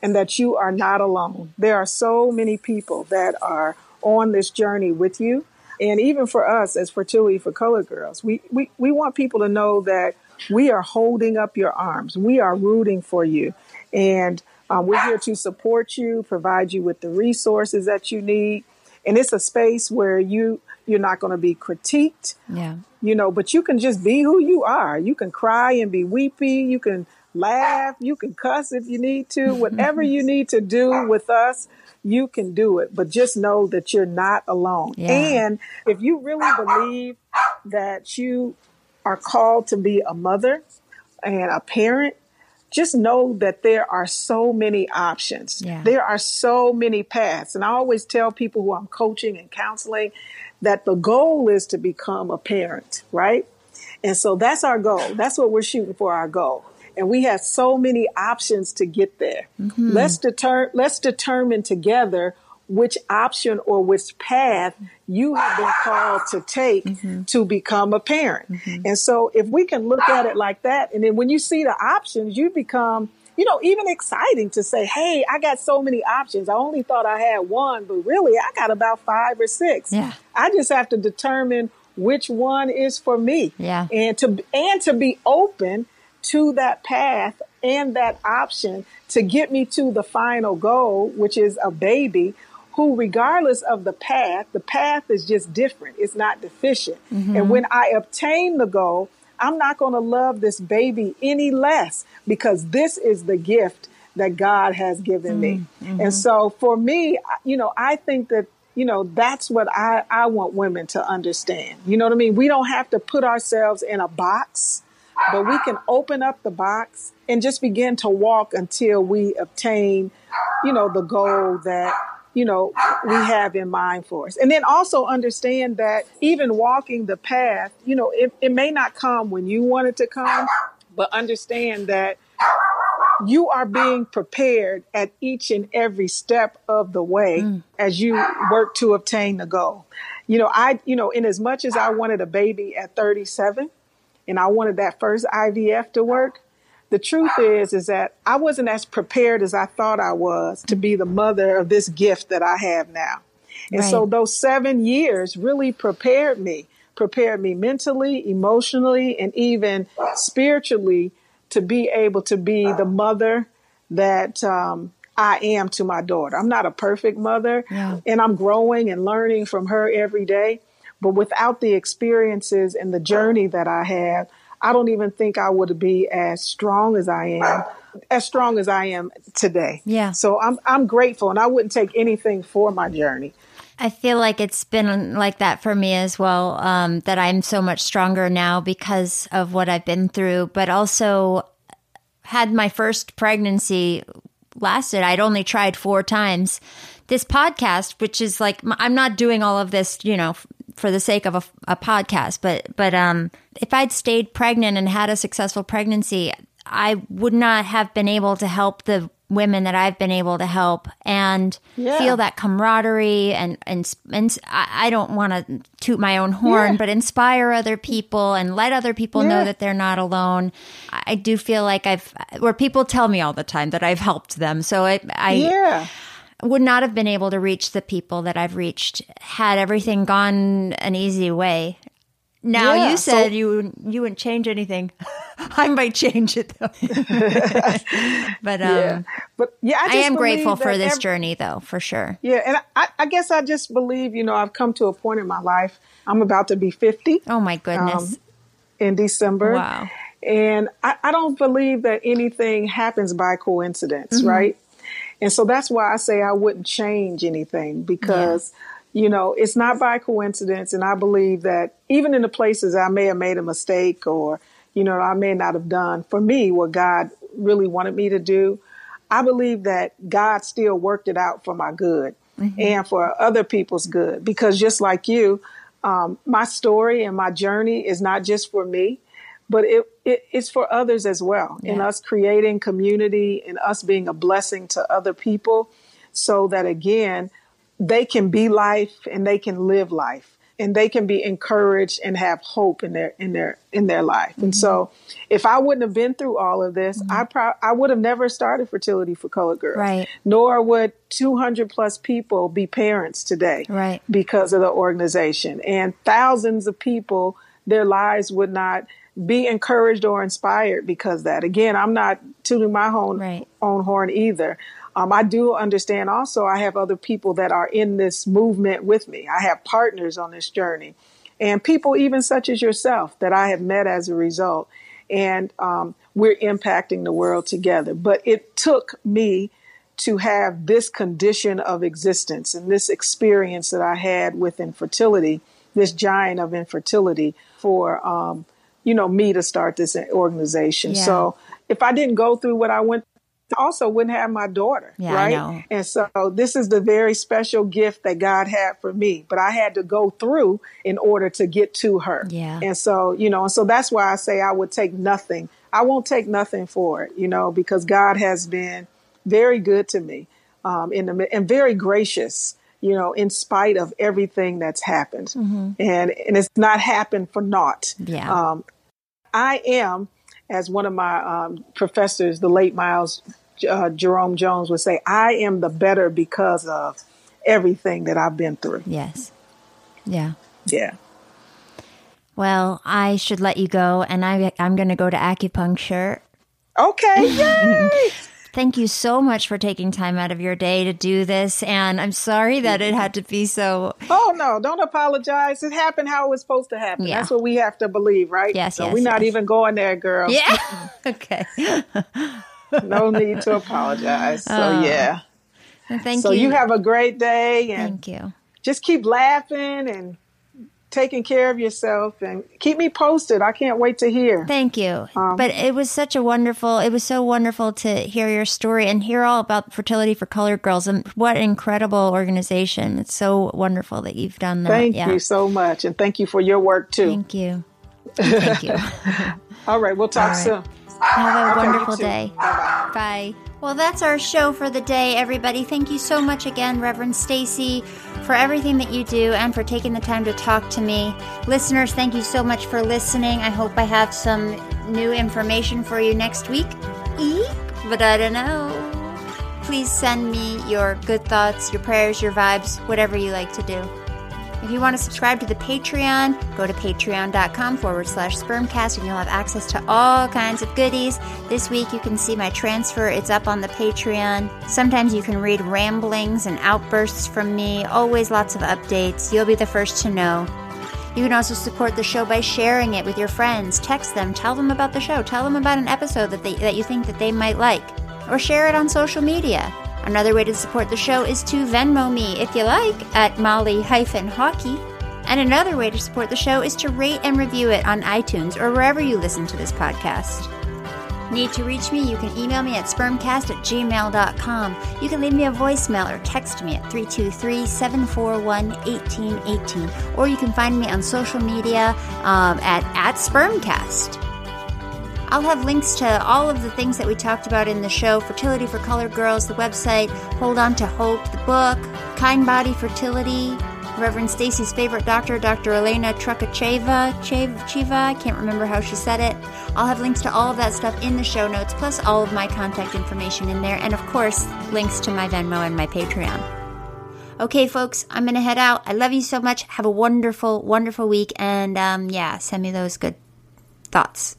Speaker 6: and that you are not alone. There are so many people that are on this journey with you. And even for us as Fertility for Colored Girls, we, we, we want people to know that we are holding up your arms. We are rooting for you. And um, we're here to support you, provide you with the resources that you need. And it's a space where you you're not going to be critiqued
Speaker 1: Yeah.
Speaker 6: you know, but you can just be who you are. You can cry and be weepy. You can laugh. You can cuss if you need to. *laughs* Whatever you need to do with us, you can do it. But just know that you're not alone.
Speaker 1: Yeah.
Speaker 6: And if you really believe that you are called to be a mother and a parent, just know that there are so many options.
Speaker 1: Yeah.
Speaker 6: There are so many paths. And I always tell people who I'm coaching and counseling that the goal is to become a parent, right? And so that's our goal. That's what we're shooting for our goal. And we have so many options to get there. Mm-hmm. Let's deter let's determine together which option or which path you have been called to take mm-hmm. to become a parent. Mm-hmm. And so if we can look at it like that, and then when you see the options, you become, you know, even exciting to say, Hey, I got so many options. I only thought I had one, but really I got about five or six.
Speaker 1: Yeah.
Speaker 6: I just have to determine which one is for me.
Speaker 1: Yeah.
Speaker 6: And to and to be open to that path and that option to get me to the final goal, which is a baby who, regardless of the path, the path is just different. It's not deficient. Mm-hmm. And when I obtain the goal, I'm not going to love this baby any less because this is the gift that God has given me. Mm-hmm. Mm-hmm. And so for me, you know, I think that, you know, that's what I, I want women to understand. You know what I mean? We don't have to put ourselves in a box, but we can open up the box and just begin to walk until we obtain, you know, the goal that you know, we have in mind for us. And then also understand that even walking the path, you know, it, it may not come when you want it to come, but understand that you are being prepared at each and every step of the way mm. as you work to obtain the goal. You know, I, you know, in as much as I wanted a baby at 37 and I wanted that first IVF to work, the truth is is that I wasn't as prepared as I thought I was to be the mother of this gift that I have now. And so those 7 years really prepared me, prepared me mentally, emotionally, and even spiritually to be able to be the mother that um, I am to my daughter. I'm not a perfect mother,
Speaker 1: Yeah.
Speaker 6: and I'm growing and learning from her every day. But without the experiences and the journey that I had, I don't even think I would be as strong as I am, as strong as I am today.
Speaker 1: Yeah.
Speaker 6: So I'm I'm grateful, and I wouldn't take anything for my journey.
Speaker 1: I feel like it's been like that for me as well. Um, that I'm so much stronger now because of what I've been through, but also had my first pregnancy lasted. I'd only tried four times. This podcast, which is like I'm not doing all of this, you know, for the sake of a, a podcast, but but um, if I'd stayed pregnant and had a successful pregnancy, I would not have been able to help the women that I've been able to help and
Speaker 6: Yeah.
Speaker 1: feel that camaraderie and and, and I don't want to toot my own horn,
Speaker 6: Yeah.
Speaker 1: but inspire other people and let other people know that they're not alone. I do feel like I've where people tell me all the time that I've helped them. So I I
Speaker 6: yeah.
Speaker 1: Would not have been able to reach the people that I've reached had everything gone an easy way. Now
Speaker 6: Yeah,
Speaker 1: you
Speaker 6: so-
Speaker 1: said you you wouldn't change anything. *laughs* I might change it though. *laughs* but um
Speaker 6: Yeah. But yeah, I,
Speaker 1: I, am grateful for this
Speaker 6: ev-
Speaker 1: journey though, for sure.
Speaker 6: Yeah, and I, I guess I just believe, you know, I've come to a point in my life. I'm about to be 50
Speaker 1: Oh my goodness.
Speaker 6: Um, in December.
Speaker 1: Wow.
Speaker 6: And I, I don't believe that anything happens by coincidence,
Speaker 1: Mm-hmm.
Speaker 6: right? And so that's why I say I wouldn't change anything because, you know, it's not by coincidence. And I believe that even in the places I may have made a mistake or, you know, I may not have done for me what God really wanted me to do, I believe that God still worked it out for my good and for other people's good. Because just like you, um, my story and my journey is not just for me, but it, it it's for others as well. And
Speaker 1: Yeah.
Speaker 6: us creating community and us being a blessing to other people so that again, they can be life and they can live life and they can be encouraged and have hope in their in their in their life. And so mm-hmm. if I wouldn't have been through all of this, mm-hmm. I pro- I would have never started fertility for colored girls.
Speaker 1: Right.
Speaker 6: Nor would 200 plus people be parents today
Speaker 1: Right.
Speaker 6: because of the organization. And thousands of people, their lives would not be encouraged or inspired because that. Again, I'm not tooting my own,
Speaker 1: Right.
Speaker 6: own horn either. Um, I do understand also I have other people that are in this movement with me. I have partners on this journey and people even such as yourself that I have met as a result. And um, we're impacting the world together. But it took me to have this condition of existence and this experience that I had with infertility, this giant of infertility for, um, you know, me to start this organization.
Speaker 1: Yeah.
Speaker 6: So if I didn't go through what I went I also wouldn't have my daughter,
Speaker 1: Yeah,
Speaker 6: right? And so this is the very special gift that God had for me, but I had to go through in order to get to her.
Speaker 1: Yeah.
Speaker 6: And so, you know, and so that's why I say I would take nothing. I won't take nothing for it, you know, because God has been very good to me um, in the, and very gracious, you know, in spite of everything that's happened. And, and it's not happened for naught.
Speaker 1: Yeah.
Speaker 6: Um, I am, as one of my um, professors, the late Miles uh, Jerome Jones would say, I am the better because of everything that I've been through.
Speaker 1: Yes. Yeah.
Speaker 6: Yeah.
Speaker 1: Well, I should let you go and I I'm going to go to acupuncture.
Speaker 6: Okay. *laughs* Yay!
Speaker 1: Thank you so much for taking time out of your day to do this. And I'm sorry that it had to be so.
Speaker 6: Oh no, don't apologize. It happened how it was supposed to happen.
Speaker 1: Yeah.
Speaker 6: That's what we have to believe, right?
Speaker 1: Yes,
Speaker 6: so
Speaker 1: yes,
Speaker 6: we're not
Speaker 1: yes.
Speaker 6: even going there, girl.
Speaker 1: Yeah. *laughs* *laughs* okay.
Speaker 6: no need to apologize. So
Speaker 1: Oh.
Speaker 6: yeah.
Speaker 1: Thank
Speaker 6: so
Speaker 1: you.
Speaker 6: So, you have a great day and
Speaker 1: Thank you.
Speaker 6: just keep laughing and taking care of yourself and keep me posted. I can't wait to hear.
Speaker 1: Thank you.
Speaker 6: Um,
Speaker 1: but it was such a wonderful, it was so wonderful to hear your story and hear all about Fertility for Colored Girls and what an incredible organization. It's so wonderful that you've done that.
Speaker 6: Thank
Speaker 1: yeah.
Speaker 6: you so much and thank you for your work too.
Speaker 1: Thank you. Thank you. *laughs*
Speaker 6: All right, we'll talk
Speaker 1: right.
Speaker 6: soon.
Speaker 1: Have a
Speaker 6: Okay,
Speaker 1: wonderful day.
Speaker 6: Bye-bye.
Speaker 1: Bye. Well, that's our show for the day, everybody. Thank you so much again, Reverend Stacey, for everything that you do and for taking the time to talk to me. Listeners, thank you so much for listening. I hope I have some new information for you next week. Eek, but I don't know. Please send me your good thoughts, your prayers, your vibes, whatever you like to do. If you want to subscribe to the Patreon, go to patreon.com forward slash spermcast and you'll have access to all kinds of goodies. This week you can see my transfer, it's up on the Patreon. Sometimes you can read ramblings and outbursts from me, always lots of updates. You'll be the first to know. You can also support the show by sharing it with your friends. Text them, tell them about the show, tell them about an episode that, they, that you think that they might like, or share it on social media. Another way to support the show is to Venmo me if you like at Molly-Hockey. And another way to support the show is to rate and review it on iTunes or wherever you listen to this podcast. Need to reach me? You can email me at spermcast at gmail.com. You can leave me a voicemail or text me at 323 741 1818. Or you can find me on social media um, at, at spermcast. I'll have links to all of the things that we talked about in the show Fertility for Colored Girls, the website, Hold On to Hope, the book, Kind Body Fertility, Reverend Stacey's favorite doctor, Dr. Elena Trukhacheva, Chev- Chiva, I can't remember how she said it. I'll have links to all of that stuff in the show notes, plus all of my contact information in there, and of course, links to my Venmo and my Patreon. Okay, folks, I'm gonna head out. I love you so much. Have a wonderful, wonderful week, and um, yeah, send me those good thoughts.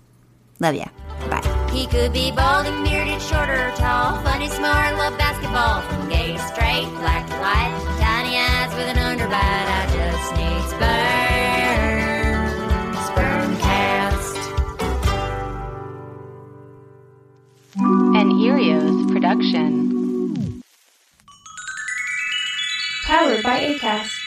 Speaker 1: Love ya. Bye. He could be bald and bearded, short or tall, funny, smart, love basketball, from gay to straight, black to white, tiny eyes with an underbite. I just need sperm, spermcast.
Speaker 7: An Earios production.
Speaker 5: Powered by ACAST.